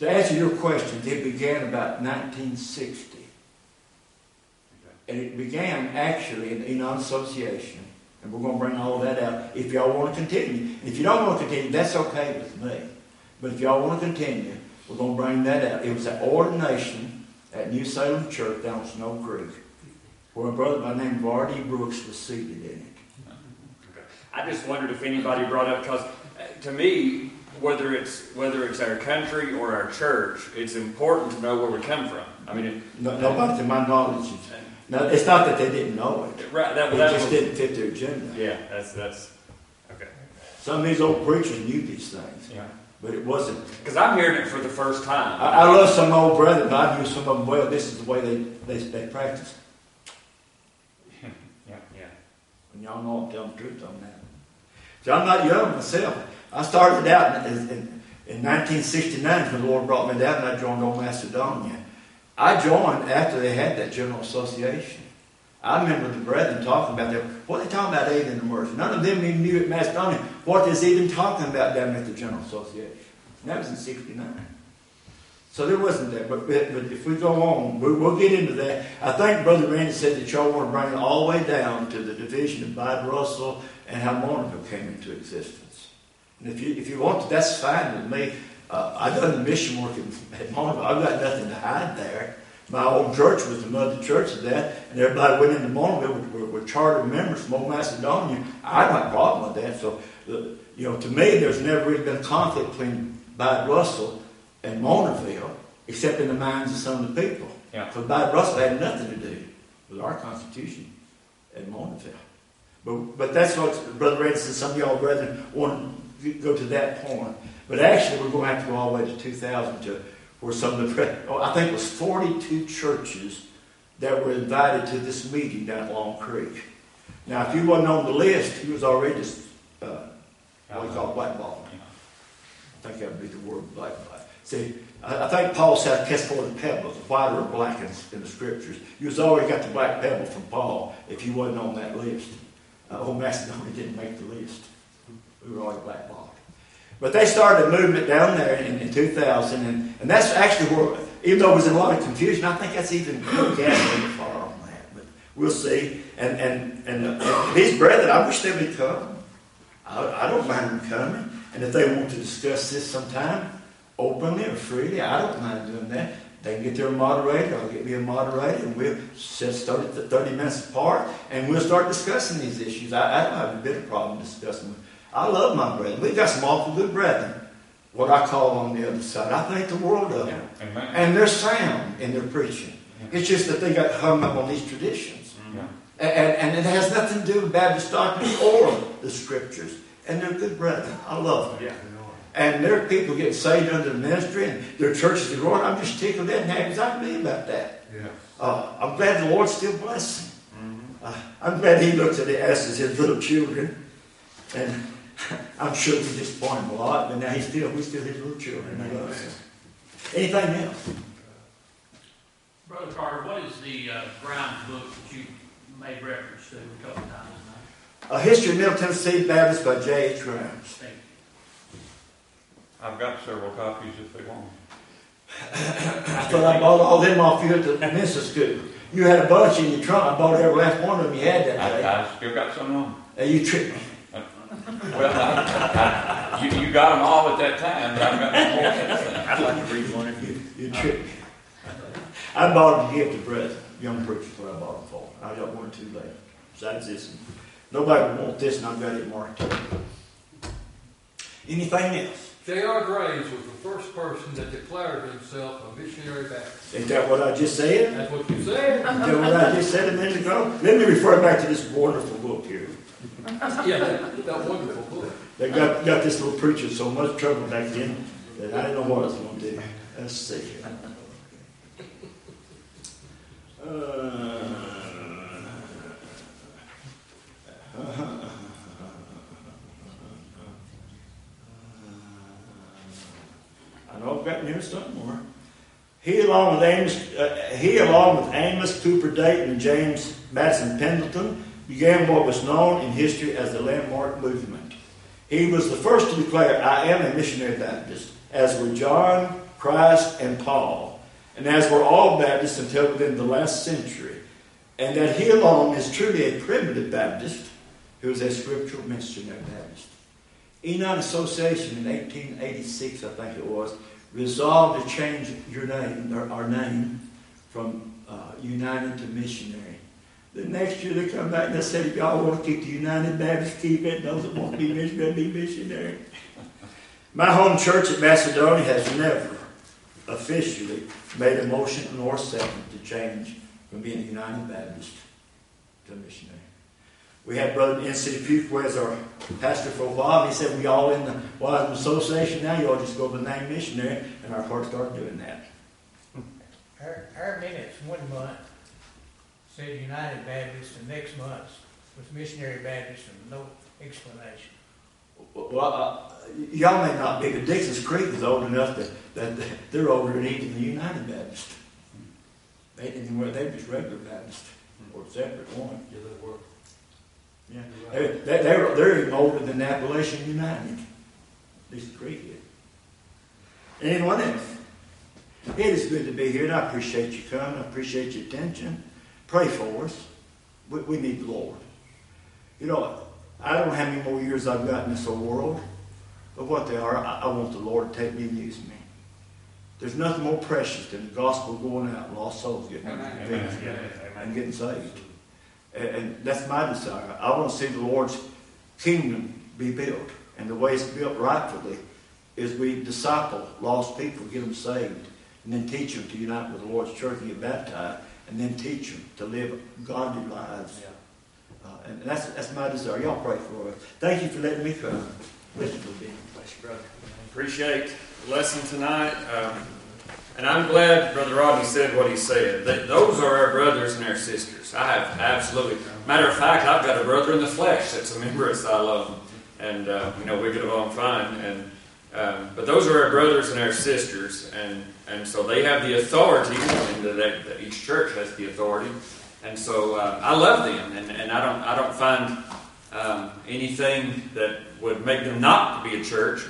Speaker 1: To answer your question, it began about 1960. And it began actually in the Enon Association. And we're going to bring all that out if y'all want to continue. If you don't want to continue, that's okay with me. But if y'all want to continue, we're going to bring that out. It was an ordination at New Salem Church down Snow Creek, where a brother by the name of R.D. Brooks was seated in it.
Speaker 3: I just wondered if anybody brought up because uh, to me, whether it's whether it's our country or our church, it's important to know where we come from. I mean, it,
Speaker 1: No, nobody, to my knowledge, is- uh, no, it's not that they didn't know it.
Speaker 3: right? That,
Speaker 1: It
Speaker 3: that
Speaker 1: just
Speaker 3: was,
Speaker 1: didn't fit their agenda.
Speaker 3: yeah. That's that's okay.
Speaker 1: Some of these old preachers knew these things,
Speaker 3: Yeah.
Speaker 1: but it wasn't.
Speaker 3: Because I'm hearing it for the first time.
Speaker 1: I, I love some old brethren. I've knew some of them well. This is the way they, they, they practice.
Speaker 3: yeah. Yeah.
Speaker 1: And y'all know I'm telling the truth on that. So I'm not young myself. I started out in, in, in 1969 when the Lord brought me down and I joined Old Macedonia. I joined after they had that general association. I remember the brethren talking about that. What are they talking about alien immersion? None of them even knew at Macedonia what they're even talking about down at the general association. And that was in 69. So there wasn't that. But, but if we go on, we, we'll get into that. I think Brother Randy said that y'all want to bring it all the way down to the division of Bud Russell and how Mournville came into existence. And if you, if you want to, that's fine with me. Uh, I've done the mission work at, at Mournville. I've got nothing to hide there. My old church was the mother church of that, and everybody went into Mournville with, with, with charter members from Old Macedonia. I have a problem with that. So, uh, you know, to me, there's never really been a conflict between Bud Russell and Mournville, except in the minds of some of the people.
Speaker 3: Yeah.
Speaker 1: Because Bud Russell had nothing to do with our Constitution at Mournville. But, but that's what Brother said. Some of y'all brethren want go to that point. But actually, we're going to have to go all the way to 2000 to where some of the, oh, I think it was 42 churches that were invited to this meeting down at Long Creek. Now, if you wasn't on the list, you was already, just, uh, what do call blackballed. I think that would be the word blackball. See, I, I think Paul said, cast for the pebbles, white or black in, in the scriptures. You was already got the black pebble from Paul if you wasn't on that list. Uh, old Macedonia didn't make the list. We were. But they started a movement down there in, in 2000, and, and that's actually where, even though it was in a lot of confusion, I think that's even gasoline far on that. But we'll see. And and and, and these brethren, I wish they would come. I, I don't mind them coming. And if they want to discuss this sometime, openly or freely, I don't mind doing that. They can get their moderator, I'll get me a moderator, and we'll set start at 30 minutes apart, and we'll start discussing these issues. I, I don't have a bit of problem discussing them. I love my brethren. We've got some awful good brethren, what I call on the other side. I think the world of them.
Speaker 3: Amen.
Speaker 1: And they're sound in their preaching. It's just that they got hung up on these traditions.
Speaker 3: Yeah.
Speaker 1: And, and, it has nothing to do with Baptist doctrine or the scriptures. And they're good brethren. I love them.
Speaker 3: Yeah.
Speaker 1: And there are people getting saved under the ministry, and their churches are growing. I'm just tickled and happy as I can be about that.
Speaker 2: Yeah.
Speaker 1: Uh, I'm glad the Lord's still blessing. Uh, I'm glad He looks at us as His little children. And I'm sure we disappoint Him a lot, but now He's still, we're still His little children. He loves us. Anything else?
Speaker 4: Brother Carter, what is the uh, Grimes book that you made reference to a couple of times tonight?
Speaker 1: A History of Middle Tennessee Baptist by J.H. Grimes.
Speaker 4: Thank.
Speaker 3: I've got several copies if they want.
Speaker 1: I thought I bought all them off you at the minister school. You had a bunch in your trunk. I bought every last one of them you had that day.
Speaker 3: I, I still got some on.
Speaker 1: And you tricked me.
Speaker 3: Well, I, I, you, you got them all at that time, but I've got more since then.
Speaker 1: I'd like to read one of you. You tricked me. I bought them to give to brethren, young preachers, what I bought them for. I got one or two left. Besides this, one. nobody would want this, and I've got it marked. Anything else?
Speaker 2: J.R. Graves was the first person that declared himself a missionary Baptist.
Speaker 1: Is that what I just said?
Speaker 2: That's what you said.
Speaker 1: Is that what I just said a minute ago? Let me refer back to this wonderful book here.
Speaker 2: Yeah, that, that wonderful book.
Speaker 1: They got, got this little preacher so much trouble back then that I didn't know what I was going to do. Let's see here. Uh, I know I've got near somewhere. He along with Amos, uh, he along with Amos Cooper Dayton and James Madison Pendleton began what was known in history as the Landmark Movement. He was the first to declare, I am a missionary Baptist, as were John, Christ, and Paul, and as were all Baptists until within the last century, and that he alone is truly a primitive Baptist who is a scriptural missionary Baptist. Enon Association in 1886, I think it was, resolved to change your name, or our name, from uh, United to Missionary. The next year they come back and they said, y'all want to keep the United Baptist, keep it. Those that want to be missionary, be missionary. My home church at Macedonia has never officially made a motion nor second to change from being a United Baptist to a missionary. We had Brother N.C. Fuqua as our pastor for a while. He said, we all in the Wiseman Association now, you all just go by the name missionary, and our part started doing that.
Speaker 5: Our, our minutes one month said United Baptist, and next month was Missionary Baptist, and no explanation.
Speaker 1: Well, uh, y'all may not be, but Dixon's Creek is old enough that, that they're older than even the United Baptist. They didn't, well, they just regular Baptist, or separate one.
Speaker 2: Yeah, that work.
Speaker 1: Yeah.
Speaker 2: You're
Speaker 1: They,
Speaker 2: right.
Speaker 1: they, they're, they're even older than Appalachian United. Lisa Creek is. Anyone else? It is good to be here, and I appreciate you coming. I appreciate your attention. Pray for us. We, we need the Lord. You know, I don't know how many more years I've got in this old world, but what they are, I, I want the Lord to take me and use me. There's nothing more precious than the gospel going out and lost souls getting
Speaker 3: Amen.
Speaker 1: convinced
Speaker 3: Amen.
Speaker 1: and getting saved. And, and that's my desire. I want to see the Lord's kingdom be built. And the way it's built rightfully is we disciple lost people, get them saved, and then teach them to unite with the Lord's church and get baptized, and then teach them to live godly lives. Uh, and that's, that's my desire. Y'all pray for us. Thank you for letting me come.
Speaker 3: Bless you, brother. Appreciate the lesson tonight. Um, and I'm glad Brother Rodney said what he said. That those are our brothers and our sisters. I have absolutely. Matter of fact, I've got a brother in the flesh that's a member of Siloam. And, uh, you know, we get along fine. And, um, but those are our brothers and our sisters. And, and so they have the authority, and that, that each church has the authority. And so uh, I love them. And, and I, don't, I don't find um, anything that would make them not to be a church.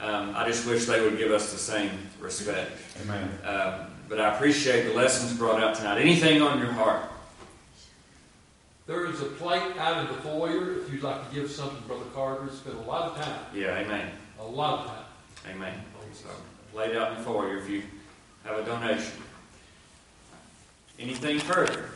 Speaker 3: Um, I just wish they would give us the same respect.
Speaker 6: Amen.
Speaker 3: Um, but I appreciate the lessons brought out tonight. Anything on your heart?
Speaker 2: There is a plate out in the foyer, if you'd like to give something, Brother Carter, spent a lot of time,
Speaker 3: Yeah, amen.
Speaker 2: a lot of time.
Speaker 3: Amen. So, laid out before you if you have a donation. Anything further?